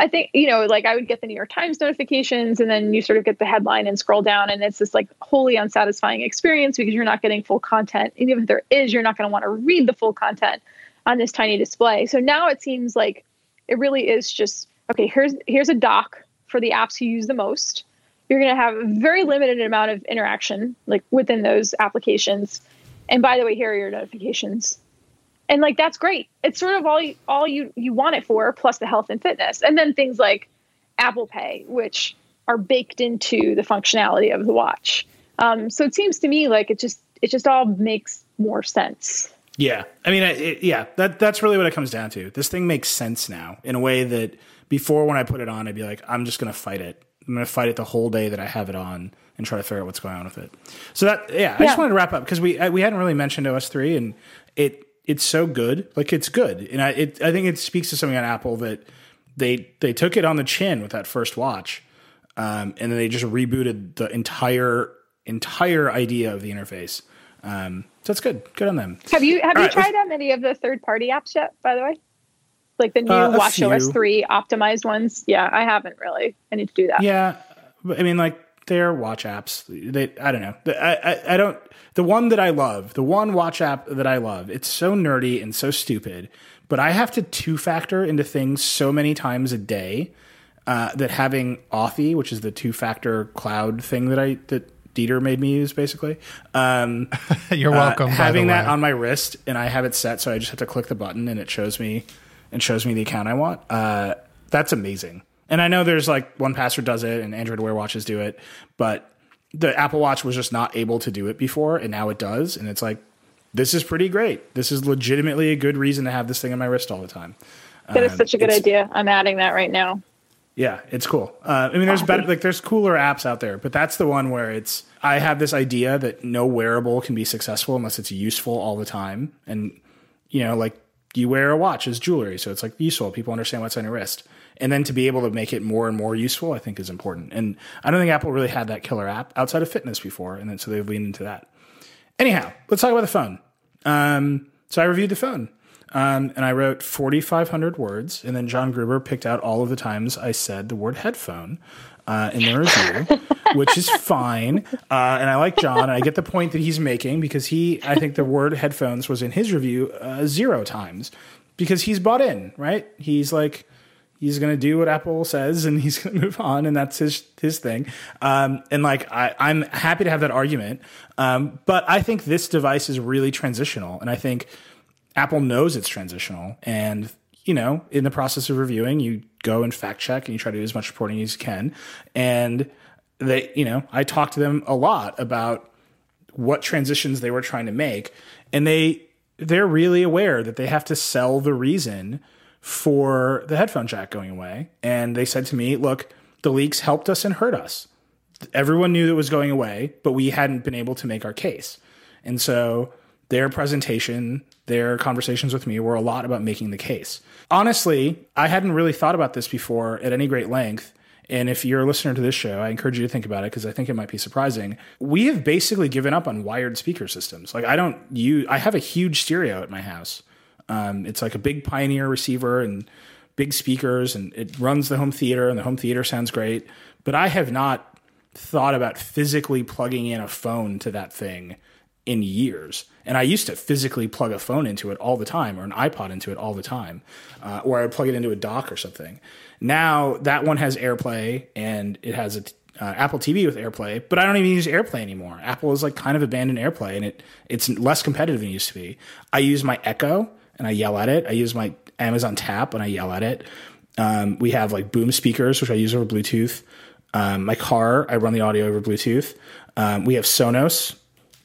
I think, you know, like I would get the New York Times notifications and then you sort of get the headline and scroll down, and it's this like wholly unsatisfying experience because you're not getting full content. And even if there is, you're not going to want to read the full content on this tiny display. So now it seems like it really is just okay, here's here's a dock for the apps you use the most. You're going to have a very limited amount of interaction like within those applications. And by the way, here are your notifications. And like that's great. It's sort of all you, all you you want it for plus the health and fitness. And then things like Apple Pay, which are baked into the functionality of the watch. Um, so it seems to me like it just it just all makes more sense. Yeah, I mean, it, yeah, that that's really what it comes down to. This thing makes sense now in a way that before, when I put it on, I'd be like, I'm just going to fight it. I'm going to fight it the whole day that I have it on and try to figure out what's going on with it. So that, yeah, I just wanted to wrap up because we we hadn't really mentioned OS three, and it it's so good, like it's good, and I it, I think it speaks to something on Apple that they they took it on the chin with that first watch, um, and then they just rebooted the entire entire idea of the interface. Um, so it's good. Good on them. Have you have All you right, tried out any of the third party apps yet? By the way, like the new Uh, a WatchOS three optimized ones. Yeah, I haven't really. I need to do that. Yeah, I mean, like they're watch apps. They, I don't know. I, I, I don't. The one that I love, the one watch app that I love, it's so nerdy and so stupid. But I have to two factor into things so many times a day uh, that having Authy, which is the two factor cloud thing that I that Dieter made me use, basically. Um, You're uh, welcome. by having the that way. on my wrist and I have it set, so I just have to click the button and it shows me and shows me the account I want. Uh, that's amazing. And I know there's like 1Password does it and Android Wear watches do it, but the Apple Watch was just not able to do it before, and now it does. And it's like, this is pretty great. This is legitimately a good reason to have this thing on my wrist all the time. That is Um, such a good idea. I'm adding that right now. yeah, it's cool. Uh, I mean, there's better, like there's cooler apps out there, but that's the one where it's. I have this idea that no wearable can be successful unless it's useful all the time, and you know, like you wear a watch as jewelry, so it's like useful. People understand what's on your wrist, and then to be able to make it more and more useful, I think is important. And I don't think Apple really had that killer app outside of fitness before, and then so they've leaned into that. Anyhow, let's talk about the phone. Um, so I reviewed the phone. Um, and I wrote 4,500 words, and then John Gruber picked out all of the times I said the word headphone uh, in the review, which is fine. Uh, and I like John, and I get the point that he's making because he, I think the word headphones was in his review uh, zero times because he's bought in, right? He's like, he's going to do what Apple says and he's going to move on and that's his his thing. Um, and like I, I'm happy to have that argument, um, but I think this device is really transitional, and I think Apple knows it's transitional, and you know, in the process of reviewing, you go and fact check and you try to do as much reporting as you can, and they, you know, I talked to them a lot about what transitions they were trying to make, and they they're really aware that they have to sell the reason for the headphone jack going away. And they said to me, look, the leaks helped us and hurt us. Everyone knew it was going away, but we hadn't been able to make our case. And so their presentation, their conversations with me were a lot about making the case. Honestly, I hadn't really thought about this before at any great length. And if you're a listener to this show, I encourage you to think about it because I think it might be surprising. We have basically given up on wired speaker systems. Like I don't use, I have a huge stereo at my house. Um, it's like a big Pioneer receiver and big speakers, and it runs the home theater, and the home theater sounds great. But I have not thought about physically plugging in a phone to that thing in years. And I used to physically plug a phone into it all the time, or an iPod into it all the time, uh, or I would plug it into a dock or something. Now that one has AirPlay and it has a uh, Apple TV with AirPlay, but I don't even use AirPlay anymore. Apple is like kind of abandoned AirPlay, and it it's less competitive than it used to be. I use my Echo and I yell at it. I use my Amazon Tap and I yell at it. Um, we have like boom speakers, which I use over Bluetooth. Um, my car, I run the audio over Bluetooth. Um, we have Sonos,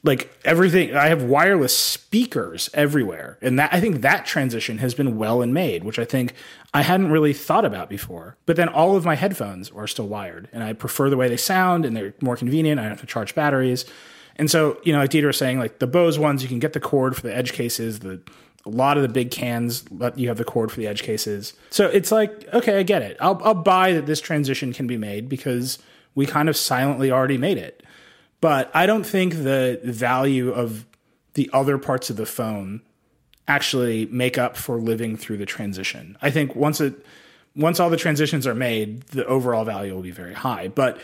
like everything. I have wireless speakers everywhere, and that I think that transition has been well and made, which I think I hadn't really thought about before. But then all of my headphones are still wired, and I prefer the way they sound, and they're more convenient. I don't have to charge batteries. And so, you know, like Dieter was saying, like the Bose ones, you can get the cord for the edge cases. The a lot of the big cans you have the cord for the edge cases. So it's like, okay, I get it. I'll, I'll buy that this transition can be made because we kind of silently already made it. But I don't think the value of the other parts of the phone actually make up for living through the transition. I think once it once all the transitions are made, the overall value will be very high. But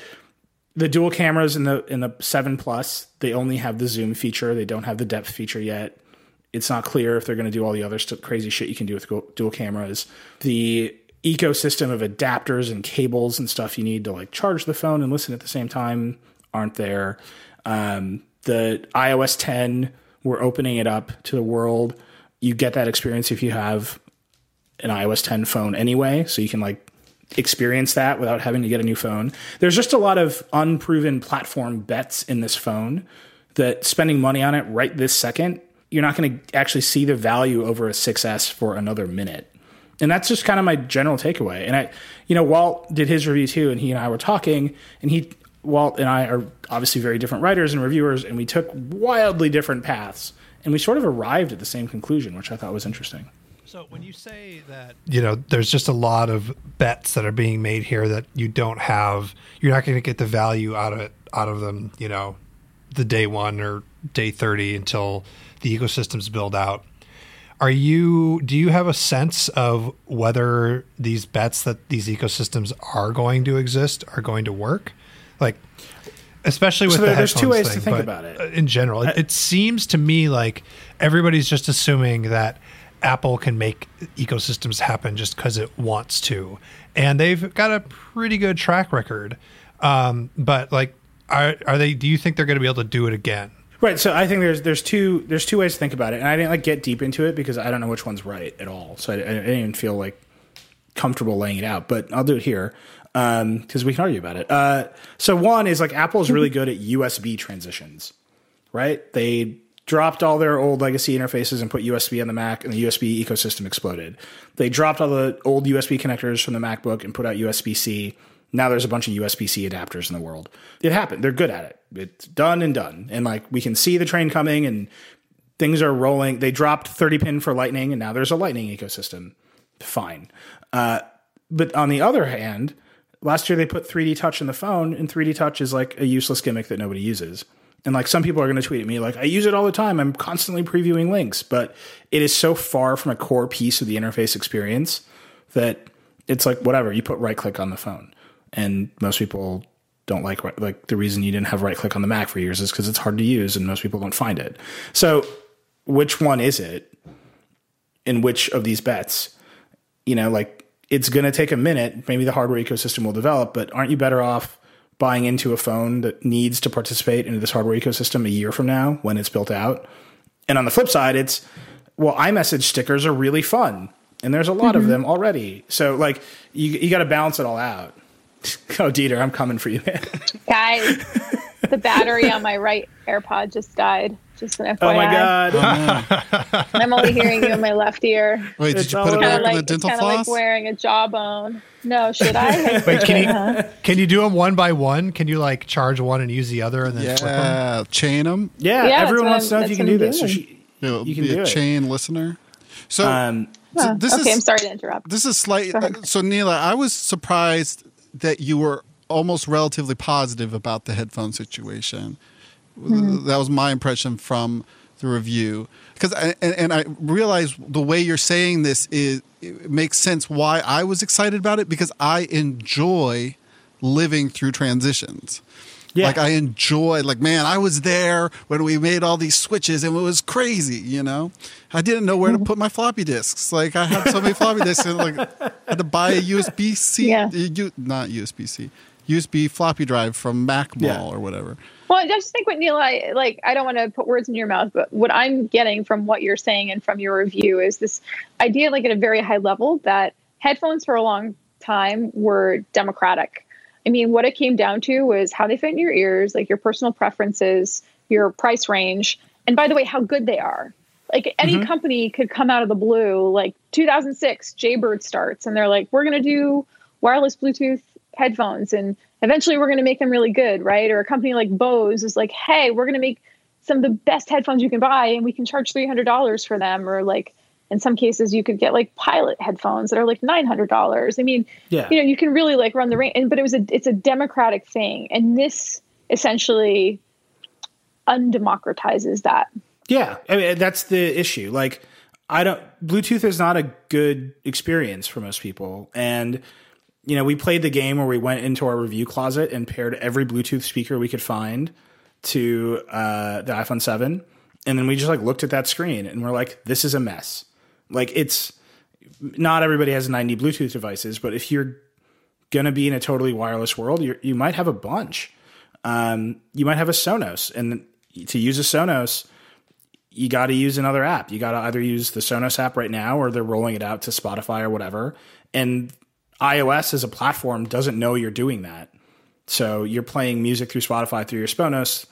the dual cameras in the in the 7 Plus, they only have the zoom feature. They don't have the depth feature yet. It's not clear if they're going to do all the other st- crazy shit you can do with dual cameras. The ecosystem of adapters and cables and stuff you need to like charge the phone and listen at the same time aren't there. Um, the iOS 10, we're opening it up to the world. You get that experience if you have an iOS 10 phone anyway, so you can like experience that without having to get a new phone. There's just a lot of unproven platform bets in this phone that spending money on it right this second you're not going to actually see the value over a 6S for another minute. And that's just kind of my general takeaway. And I, you know, Walt did his review too, and he and I were talking, and he, Walt and I are obviously very different writers and reviewers, and we took wildly different paths, and we sort of arrived at the same conclusion, which I thought was interesting. So when you say that, you know, there's just a lot of bets that are being made here that you don't have, you're not going to get the value out of it, out of them, you know, the day one or day 30 until the ecosystems build out. Are you do you have a sense of whether these bets that these ecosystems are going to exist are going to work? Like especially with so the there's two ways thing, to think about it. In general, it, it seems to me like everybody's just assuming that Apple can make ecosystems happen just because it wants to, and they've got a pretty good track record. Um, but like, are are they? Do you think they're going to be able to do it again? Right. So I think there's there's two there's two ways to think about it, and I didn't like get deep into it because I don't know which one's right at all. So I, I didn't even feel like comfortable laying it out, but I'll do it here because um, we can argue about it. Uh, so one is like Apple is really good at USB transitions, right? They dropped all their old legacy interfaces and put USB on the Mac, and the USB ecosystem exploded. They dropped all the old USB connectors from the MacBook and put out USB C now there's a bunch of USB C adapters in the world. It happened. They're good at it. It's done and done. And like we can see the train coming and things are rolling. They dropped 30 pin for Lightning and now there's a Lightning ecosystem. Fine. Uh, but on the other hand, last year they put 3D Touch in the phone, and 3D Touch is like a useless gimmick that nobody uses. And like some people are going to tweet at me, like, I use it all the time. I'm constantly previewing links, but it is so far from a core piece of the interface experience that it's like, whatever, you put right click on the phone and most people don't like like the reason you didn't have right click on the Mac for years is because it's hard to use and most people don't find it. So, which one is it? In which of these bets? You know, like it's going to take a minute. Maybe the hardware ecosystem will develop, but aren't you better off buying into a phone that needs to participate into this hardware ecosystem a year from now when it's built out? And on the flip side, it's well, iMessage stickers are really fun, and there's a lot mm-hmm. of them already. So like you you got to balance it all out. oh, Dieter, I'm coming for you, man. Guys, the battery on my right AirPod just died. Just an FYI. Oh my god! I'm only hearing you in my left ear. Wait, did you put it back like, the dental floss? Like wearing a jawbone. No, should I? Wait, can you huh? can you do them one by one? Can you like charge one and use the other and then yeah, flip them? chain them. Yeah, yeah everyone wants to know if you can do this. So she, you, you can be a chain listener. So, um, so this okay, is, I'm sorry to interrupt. This is slight. Uh, so Nilay, I was surprised that you were almost relatively positive about the headphone situation. Mm-hmm. That was my impression from the review. Because and, and I realize the way you're saying this is it makes sense why I was excited about it because I enjoy living through transitions. Yeah. Like I enjoy, like man, I was there when we made all these switches and it was crazy. You know, I didn't know where to put my floppy disks. Like I had so many floppy disks and like I had to buy a USB C, yeah. not USB C, USB floppy drive from Mac Mall yeah. or whatever. Well, I just think what Neil, I like, I don't want to put words in your mouth, but what I'm getting from what you're saying and from your review is this idea, like at a very high level, that headphones for a long time were democratic. I mean, what it came down to was how they fit in your ears, like your personal preferences, your price range, and by the way, how good they are. Like any mm-hmm. company could come out of the blue, like 2006, Jaybird starts, and they're like, we're going to do wireless Bluetooth headphones and eventually we're going to make them really good right? Or a company like bose is like hey we're going to make some of the best headphones you can buy and we can charge $300 for them. Or like in some cases you could get like pilot headphones that are like $900 i mean yeah. you know you can really like run the range but it was a it's a democratic thing. And this essentially undemocratizes that. Yeah. I mean, that's the issue. Like i don't bluetooth is not a good experience for most people. And you know, we played the game where we went into our review closet and paired every Bluetooth speaker we could find to uh, the iPhone 7. And then we just like looked at that screen and we're like, this is a mess. Like, it's not everybody has 90 Bluetooth devices, but if you're going to be in a totally wireless world, you might have a bunch. Um, you might have a Sonos. And to use a Sonos, you got to use another app. You got to either use the Sonos app right now or they're rolling it out to Spotify or whatever. And iOS as a platform doesn't know you're doing that. So you're playing music through Spotify through your Sonos,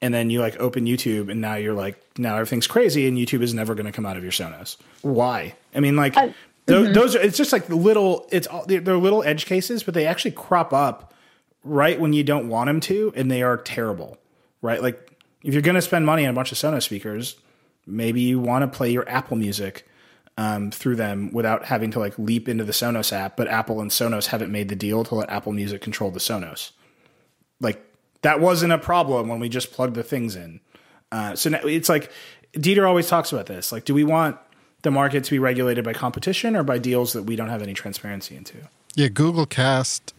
and then you like open YouTube, and now you're like, now everything's crazy, and YouTube is never going to come out of your Sonos. Why? I mean, like uh, those, mm-hmm. those are. It's just like little. It's all they're, they're little edge cases, but they actually crop up right when you don't want them to, and they are terrible. Right? Like if you're going to spend money on a bunch of Sonos speakers, maybe you want to play your Apple Music um, through them without having to like leap into the Sonos app. But Apple and Sonos haven't made the deal to let Apple Music control the Sonos. Like that wasn't a problem when we just plugged the things in. Uh, so now it's like Dieter always talks about this. Like, do we want the market to be regulated by competition or by deals that we don't have any transparency into? Yeah, Google Cast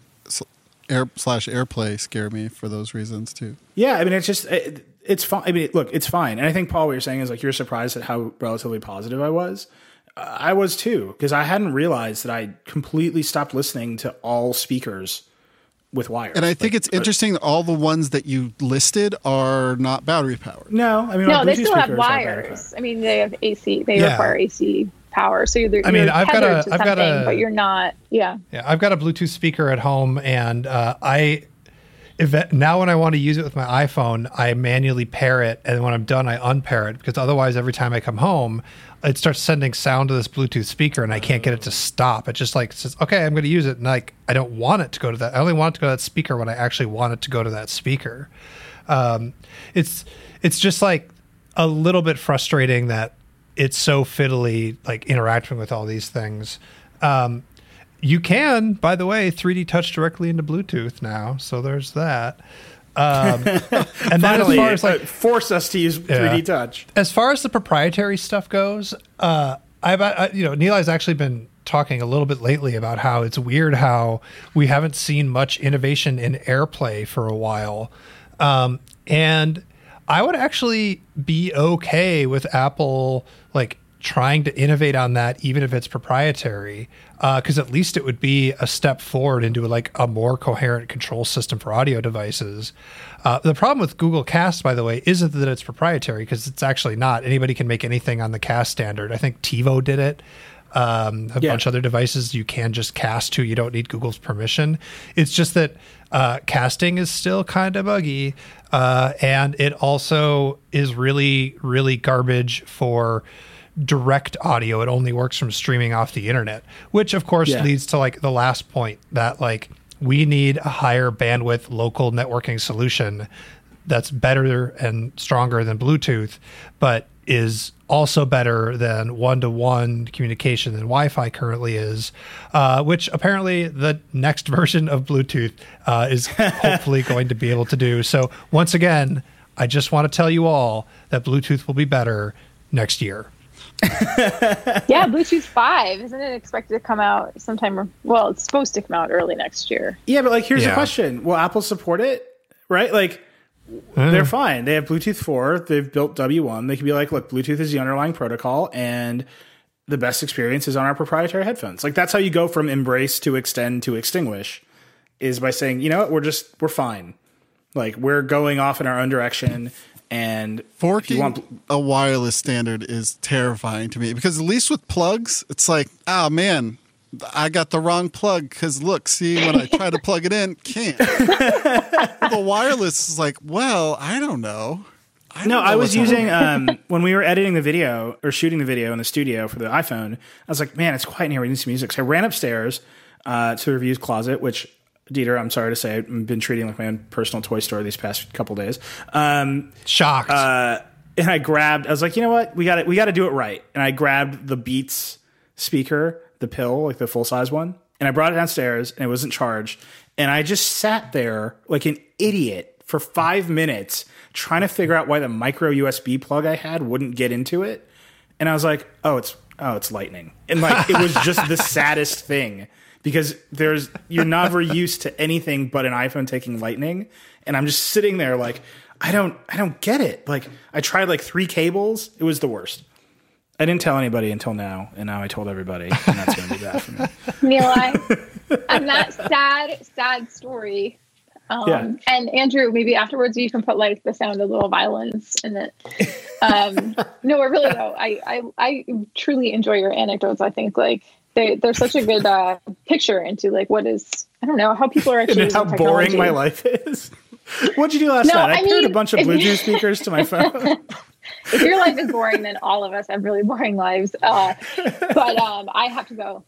Air slash AirPlay scare me for those reasons too. Yeah, I mean, it's just it, it's fine. I mean, look, it's fine, and I think Paul, what you're saying is like you're surprised at how relatively positive I was. I was too because I hadn't realized that I completely stopped listening to all speakers with wires. And I think like, it's interesting that all the ones that you listed are not battery powered. No, I mean no, they still have wires. I mean, they have AC. They yeah. require AC power. So you're, I mean, I've got a, I've got a, but you're not. Yeah. Yeah, I've got a Bluetooth speaker at home, and uh, I. If, now when I want to use it with my iPhone, I manually pair it, and when I'm done, I unpair it because otherwise, every time I come home, it starts sending sound to this Bluetooth speaker and I can't get it to stop. It just like says, okay, I'm going to use it. And like, I don't want it to go to that. I only want it to go to that speaker when I actually want it to go to that speaker. Um, it's, it's just like a little bit frustrating that it's so fiddly, like interacting with all these things. Um, you can, by the way, 3D touch directly into Bluetooth now. So there's that. Um, and then as far as like force us to use 3D touch. As far as the proprietary stuff goes, uh, I've I, you know Nilay's actually been talking a little bit lately about how it's weird how we haven't seen much innovation in AirPlay for a while, um, and I would actually be okay with Apple like trying to innovate on that, even if it's proprietary, because uh, at least it would be a step forward into like a more coherent control system for audio devices. Uh, the problem with Google Cast, by the way, isn't that it's proprietary because it's actually not. Anybody can make anything on the Cast standard. I think TiVo did it. Um, a yeah. bunch of other devices you can just cast to. You don't need Google's permission. It's just that uh, casting is still kind of buggy, uh, and it also is really, really garbage for direct audio. It only works from streaming off the internet, which of course yeah. leads to like the last point that like we need a higher bandwidth local networking solution that's better and stronger than Bluetooth, but is also better than one to one communication than Wi Fi currently is, uh, which apparently the next version of Bluetooth uh, is hopefully going to be able to do. So, once again, I just want to tell you all that Bluetooth will be better next year. yeah, Bluetooth 5, isn't it expected to come out sometime? Well, it's supposed to come out early next year. Yeah, but like, here's yeah. the question Will Apple support it? Right? Like, uh. they're fine. They have Bluetooth 4, they've built W1. They can be like, look, Bluetooth is the underlying protocol, and the best experience is on our proprietary headphones. Like, that's how you go from embrace to extend to extinguish, is by saying, you know what, we're just, we're fine. Like, we're going off in our own direction and forking want... a wireless standard is terrifying to me because at least with plugs, it's like, oh man, I got the wrong plug because look, see, when I try to plug it in, can't. the wireless is like, well, I don't know. I don't no, know I was using um, when we were editing the video or shooting the video in the studio for the iPhone. I was like, man, it's quiet in here. We need some music. So I ran upstairs uh, to the reviews closet, which Dieter, I'm sorry to say, I've been treating like my own personal toy store these past couple days. Um, Shocked. Uh, and I grabbed. I was like, you know what? We got it. We got to do it right. And I grabbed the Beats speaker, the pill, like the full size one, and I brought it downstairs, and it wasn't charged. And I just sat there like an idiot for five minutes trying to figure out why the micro USB plug I had wouldn't get into it. And I was like, oh, it's oh, it's lightning. And like it was just the saddest thing because there's you're never used to anything but an iPhone taking lightning and I'm just sitting there like I don't I don't get it. Like I tried like three cables, it was the worst. I didn't tell anybody until now, and now I told everybody, and that's going to be bad for me. Neil, I, am that sad, sad story. Um, yeah. And Andrew, maybe afterwards you can put like the sound of little violins in it. Um, no, I really though, I, I I truly enjoy your anecdotes. I think like they they're such a good uh, picture into like what is I don't know how people are actually and how boring my life is. What'd you do last no, night? I, I paired a bunch of Bluetooth speakers to my phone. if your life is boring, then all of us have really boring lives. Uh, but um, I have to go.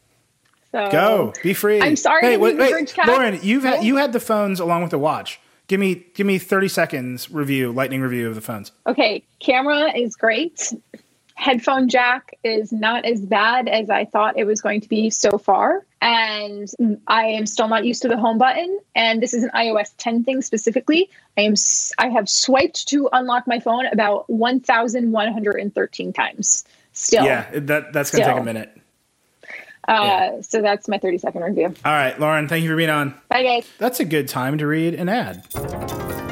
So go, be free. I'm sorry. Hey, wait, wait, Lauren, you've had, you had the phones along with the watch. Give me give me 30 seconds review, lightning review of the phones. Okay, camera is great headphone jack is not as bad as I thought it was going to be so far. And I am still not used to the home button. And this is an iOS 10 thing specifically. I am I have swiped to unlock my phone about 1,113 times. Still, yeah, that that's gonna still. take a minute. Uh, yeah. So that's my 30 second review. All right, Lauren, thank you for being on. Bye, guys. That's a good time to read an ad.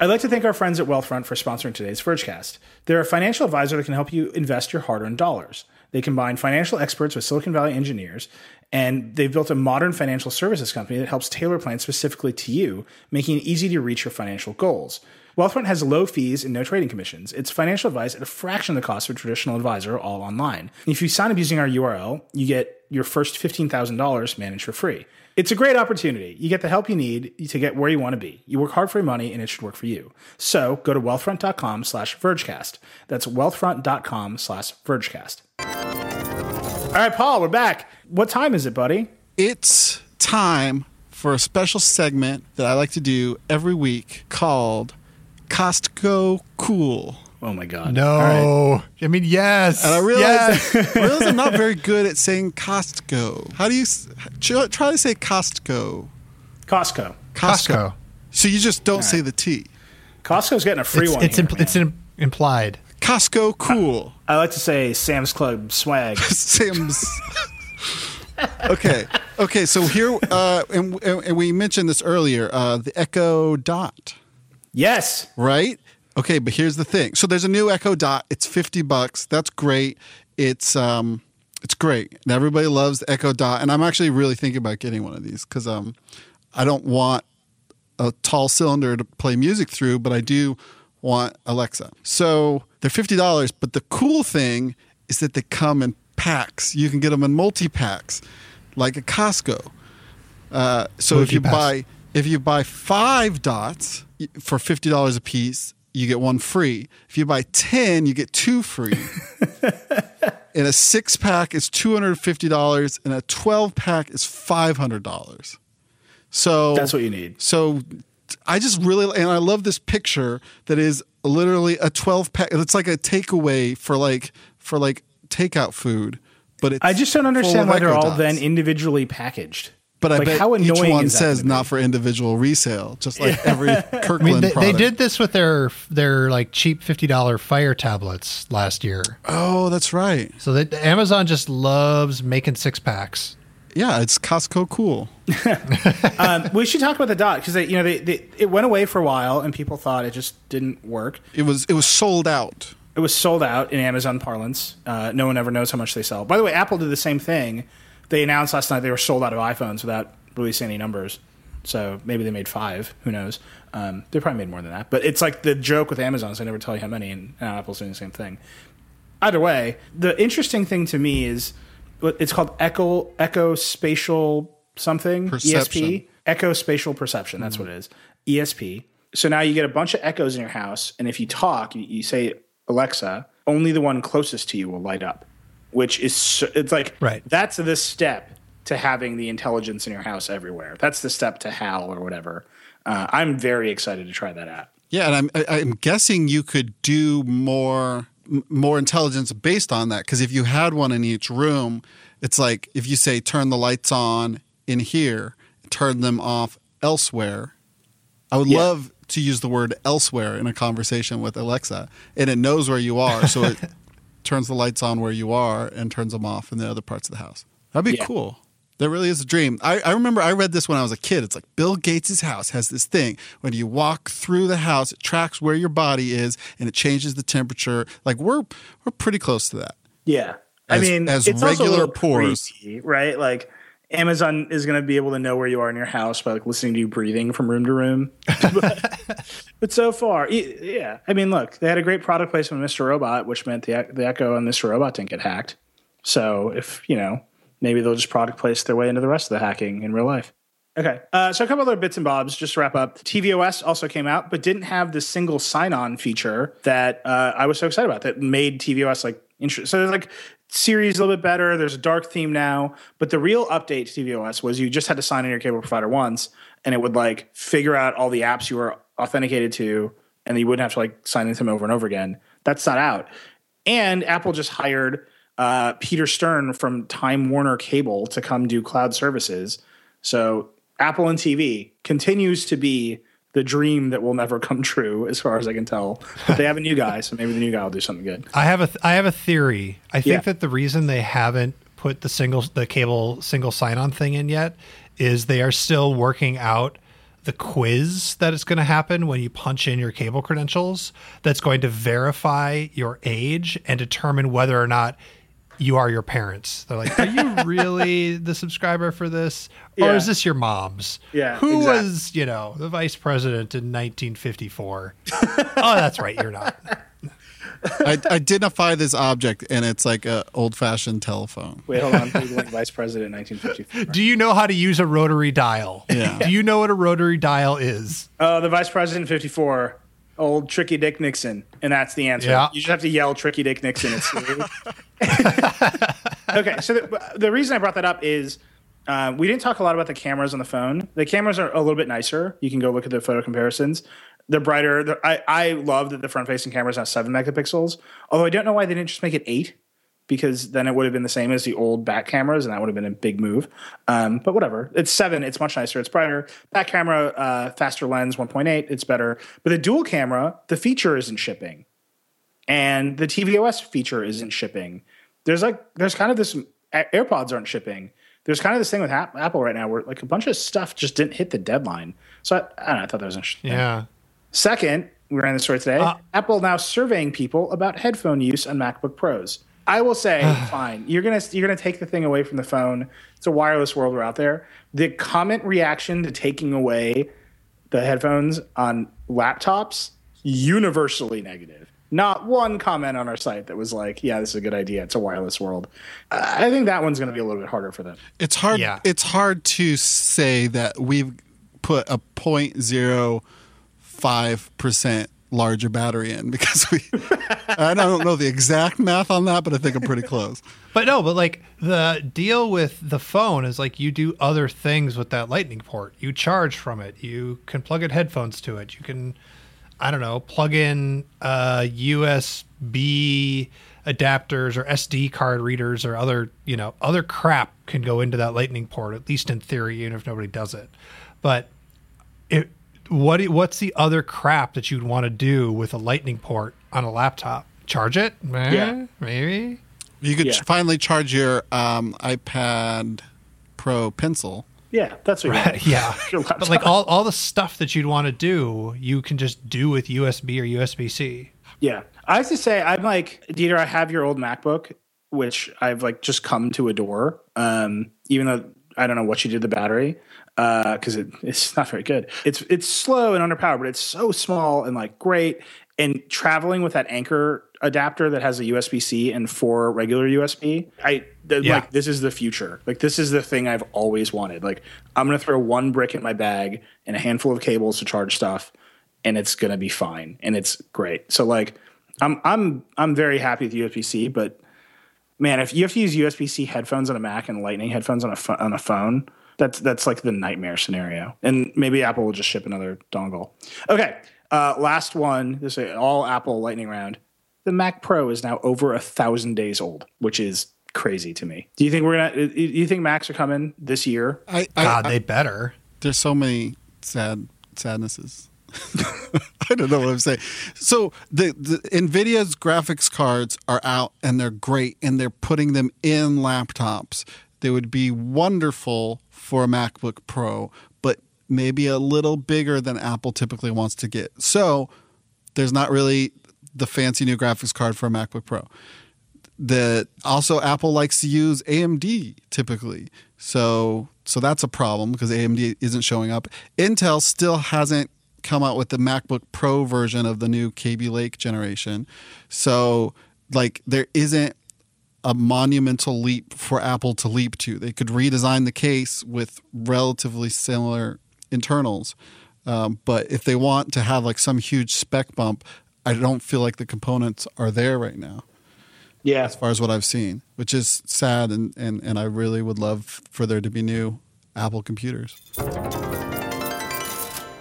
I'd like to thank our friends at Wealthfront for sponsoring today's Vergecast. They're a financial advisor that can help you invest your hard earned dollars. They combine financial experts with Silicon Valley engineers, and they've built a modern financial services company that helps tailor plans specifically to you, making it easy to reach your financial goals. Wealthfront has low fees and no trading commissions. It's financial advice at a fraction of the cost of a traditional advisor, all online. If you sign up using our URL, you get your first $15,000 managed for free. It's a great opportunity. You get the help you need to get where you want to be. You work hard for your money and it should work for you. So go to wealthfront.com slash vergecast. That's wealthfront.com slash vergecast. All right, Paul, we're back. What time is it, buddy? It's time for a special segment that I like to do every week called Costco Cool. Oh my god! No, right. I mean yes. And I realize, yes. I realize I'm not very good at saying Costco. How do you try to say Costco? Costco. Costco. Costco. So you just don't right. say the T. Costco's getting a free it's, one. It's here, impl- it's implied. Costco cool. I, I, like to say Sam's Club swag. Sam's. okay. Okay. So here, uh, and, and we mentioned this earlier. Uh, the Echo Dot. Yes. Right Okay, but here's the thing. So there's a new Echo Dot. It's 50 bucks. That's great. It's um it's great. And everybody loves the Echo Dot. And I'm actually really thinking about getting one of these because um I don't want a tall cylinder to play music through, but I do want Alexa. So they're fifty dollars, but the cool thing is that they come in packs. You can get them in multi packs, like a Costco. Uh, so if you buy if you buy five dots for fifty dollars a piece, you get one free. If you buy ten, you get two free. and a six pack is two hundred fifty dollars, and a twelve pack is five hundred dollars. So That's what you need. so I just really and I love this picture that is literally a 12 pack. It's like a takeaway for like for like takeout food, but it's I just don't understand why they're all then individually packaged. But I like, bet how each one says be? not for individual resale, just like every Kirkland I mean, they, they did this with their their like cheap fifty dollar fire tablets last year. Oh, that's right. So that Amazon just loves making six packs. Yeah, it's Costco cool. Um, we should talk about the dot because you know they, they it went away for a while and people thought it just didn't work. It was it was sold out. It was sold out in Amazon parlance. Uh, no one ever knows how much they sell. By the way, Apple did the same thing. They announced last night they were sold out of iPhones without releasing any numbers. So maybe they made five. Who knows? Um, they probably made more than that. But it's like the joke with Amazon is they never tell you how many, and now Apple's doing the same thing. Either way, the interesting thing to me is it's called Echo Echo Spatial something Perception. ESP Echo Spatial Perception. That's what it is. ESP. So now you get a bunch of echoes in your house, and if you talk, you, you say Alexa, only the one closest to you will light up, which is so, it's like Right. That's the step to having the intelligence in your house everywhere. That's the step to Hal or whatever. Uh, I'm very excited to try that out. Yeah, and I'm I- I'm guessing you could do more m- more intelligence based on that because if you had one in each room, it's like if you say turn the lights on in here, turn them off elsewhere. I would Yeah. love to use the word elsewhere in a conversation with Alexa, and it knows where you are, so it turns the lights on where you are and turns them off in the other parts of the house. That'd be Yeah. cool. That really is a dream. I, I remember I read this when I was a kid. It's like Bill Gates' house has this thing. When you walk through the house, it tracks where your body is and it changes the temperature. Like we're we're pretty close to that. Yeah. I mean, as it's also a regular little pores. creepy, right? Like Amazon is going to be able to know where you are in your house by like listening to you breathing from room to room. but, but so far, yeah. I mean, look, they had a great product placement with Mr. Robot, which meant the the Echo and Mr. Robot didn't get hacked. So if you know, maybe they'll just product place their way into the rest of the hacking in real life. Okay, uh, so a couple other bits and bobs just to wrap up. tvOS also came out, but didn't have the single sign-on feature that uh, I was so excited about. That made tvOS like interesting. So there's like Siri's a little bit better. There's a dark theme now, but the real update to tvOS was you just had to sign in your cable provider once, and it would like figure out all the apps you were authenticated to, and you wouldn't have to like sign into them over and over again. That's not out. And Apple just hired uh, Peter Stern from Time Warner Cable to come do cloud services. So Apple and TV continues to be the dream that will never come true, as far as I can tell. But they have a new guy, so maybe the new guy will do something good. I have a th- I have a theory. I think Yeah. that the reason they haven't put the single the cable single sign on thing in yet is they are still working out the quiz that is going to happen when you punch in your cable credentials that's going to verify your age and determine whether or not you are your parents. They're like, "Are you really the subscriber for this or Yeah. is this your mom's?" Yeah, Who exactly. was, you know, the vice president in 1954? oh, that's right, you're not. I identify this object and it's like a old fashioned telephone. Wait, hold on. Googling Vice President 1954. Do you know how to use a rotary dial? Yeah. Do you know what a rotary dial is? Oh, the Vice President 54, old Tricky Dick Nixon. And that's the answer. Yeah. You just have to yell Tricky Dick Nixon. It's okay, so the, the reason I brought that up is uh, we didn't talk a lot about the cameras on the phone. The cameras are a little bit nicer. You can go look at the photo comparisons. They're brighter. They're, I, I love that the front facing cameras have seven megapixels. Although I don't know why they didn't just make it eight, because then it would have been the same as the old back cameras, and that would have been a big move. Um, but whatever. It's seven. It's much nicer. It's brighter. Back camera, uh, faster lens, 1.8. It's better. But the dual camera, the feature isn't shipping and the tvOS feature isn't shipping. There's like there's kind of this AirPods aren't shipping. There's kind of this thing with Apple right now where like a bunch of stuff just didn't hit the deadline. So I, I don't know. I thought that was interesting. Yeah. Second, we ran the story today. Uh, Apple now surveying people about headphone use on MacBook Pros. I will say, fine. You're gonna you're gonna take the thing away from the phone. It's a wireless world we're out there. The comment reaction to taking away the headphones on laptops universally negative. Not one comment on our site that was like, "Yeah, this is a good idea. It's a wireless world." I think that one's going to be a little bit harder for them. It's hard. Yeah. It's hard to say that we've put a 0.05 percent larger battery in because we. I don't know the exact math on that, but I think I'm pretty close. But no, but like the deal with the phone is like you do other things with that lightning port. You charge from it. You can plug in headphones to it. You can, I don't know, plug in uh, USB adapters or SD card readers or other, you know, other crap can go into that lightning port, at least in theory, even if nobody does it. But it, what do- what's the other crap that you'd want to do with a lightning port on a laptop? Charge it? Eh, Yeah. maybe. You could Yeah. finally charge your um, iPad Pro pencil. Yeah, that's what. you yeah but like all, all the stuff that you'd want to do you can just do with usb or usb-c Yeah. I have to say, I'm like, Dieter, I have your old MacBook, which I've like just come to adore. Um, even though I don't know what you did to the battery, Uh, because it, it's not very good. It's it's slow and underpowered, but it's so small and like great. And traveling with that Anker adapter that has a USB C and four regular USB, I the, Yeah. like this is the future. Like this is the thing I've always wanted. Like I'm gonna throw one brick in my bag and a handful of cables to charge stuff and it's gonna be fine and it's great. So like I'm I'm I'm very happy with USB C, but man, if you have to use USB C headphones on a Mac and Lightning headphones on a pho- on a phone, that's that's like the nightmare scenario. And maybe Apple will just ship another dongle. Okay, uh, last one. This is all Apple Lightning round. The Mac Pro is now over a thousand days old, which is crazy to me. Do you think we're gonna? Do you think Macs are coming this year? I, I, god I- they better there's so many sad sadnesses. I don't know what I'm saying. So the, the Nvidia's graphics cards are out and they're great and they're putting them in laptops. They would be wonderful for a MacBook Pro, but maybe a little bigger than Apple typically wants to get. So there's not really the fancy new graphics card for a MacBook Pro that also Apple likes to use AMD typically. So so that's a problem because AMD isn't showing up. Intel still hasn't come out with the MacBook Pro version of the new Kaby Lake generation. So like there isn't a monumental leap for Apple to leap to. They could redesign the case with relatively similar internals. Um, but if they want to have like some huge spec bump, I don't feel like the components are there right now Yeah, as far as what I've seen, which is sad. And, and, and I really would love for there to be new Apple computers.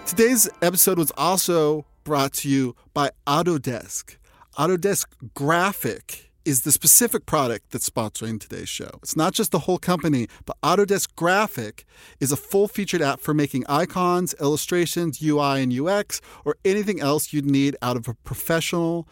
Today's episode was also brought to you by Autodesk. Autodesk Graphic is the specific product that's sponsoring today's show. It's not just the whole company, but Autodesk Graphic is a full featured app for making icons, illustrations, UI and UX, or anything else you'd need out of a professional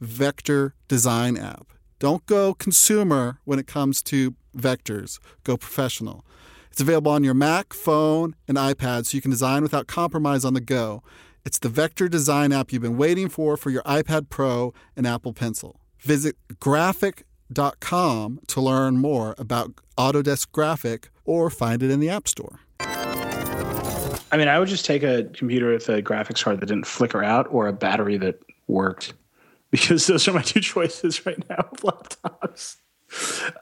vector design app. Don't go consumer when it comes to vectors, go professional. It's available on your Mac, phone, and iPad so you can design without compromise on the go. It's the vector design app you've been waiting for for your iPad Pro and Apple Pencil. Visit graphic.com to learn more about Autodesk Graphic or find it in the App Store. I mean, I would just take a computer with a graphics card that didn't flicker out or a battery that worked because those are my two choices right now laptops.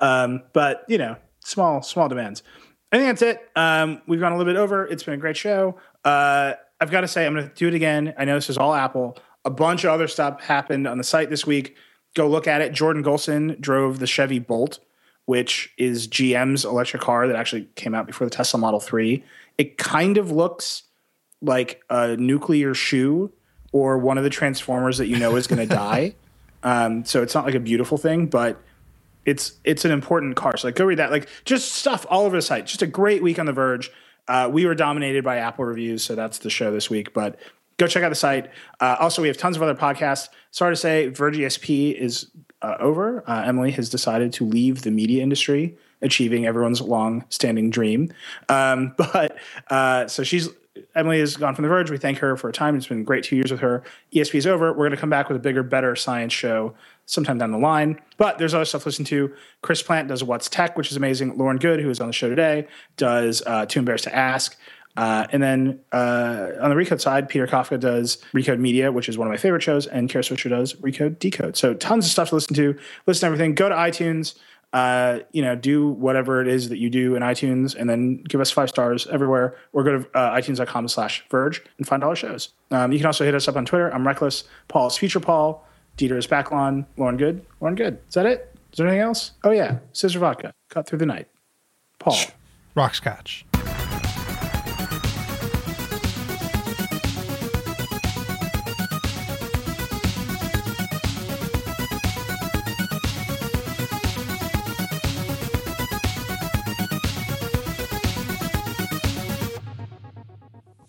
Um, but, you know, small, small demands. I think that's it. Um, we've gone a little bit over. It's been a great show. Uh, I've got to say, I'm going to do it again. I know this is all Apple. A bunch of other stuff happened on the site this week. Go look at it. Jordan Golson drove the Chevy Bolt, which is GM's electric car that actually came out before the Tesla Model 3. It kind of looks like a nuclear shoe or one of the transformers that you know is going to die. Um, so it's not like a beautiful thing, but it's it's an important car. So like go read that. Like just stuff all over the site. Just a great week on the Verge. Uh, we were dominated by Apple reviews, so that's the show this week. But go check out the site. Uh, also, we have tons of other podcasts. Sorry to say, Verge ESP is uh, over. Uh, Emily has decided to leave the media industry, achieving everyone's long-standing dream. Um, but uh, so she's Emily is gone from The Verge. We thank her for her time. It's been great two years with her. ESP is over. We're going to come back with a bigger, better science show sometime down the line. But there's other stuff to listen to. Chris Plante does What's Tech, which is amazing. Lauren Goode, who is on the show today, does uh, Too Embarrassed to Ask. Uh, and then uh, on the Recode side, Peter Kafka does Recode Media, which is one of my favorite shows, and Kara Swisher does Recode Decode. So tons of stuff to listen to. Listen to everything. Go to iTunes. Uh, you know, do whatever it is that you do in iTunes, and then give us five stars everywhere. Or go to uh, itunes.com slash Verge and find all our shows. Um, you can also hit us up on Twitter. I'm Reckless. Paul is Future Paul. Dieter is Backlon. Lauren Goode. Lauren Goode. Is that it? Is there anything else? Oh yeah, Scissor Vodka. Cut through the night. Paul. Rock Scotch.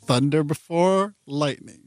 Thunder before lightning.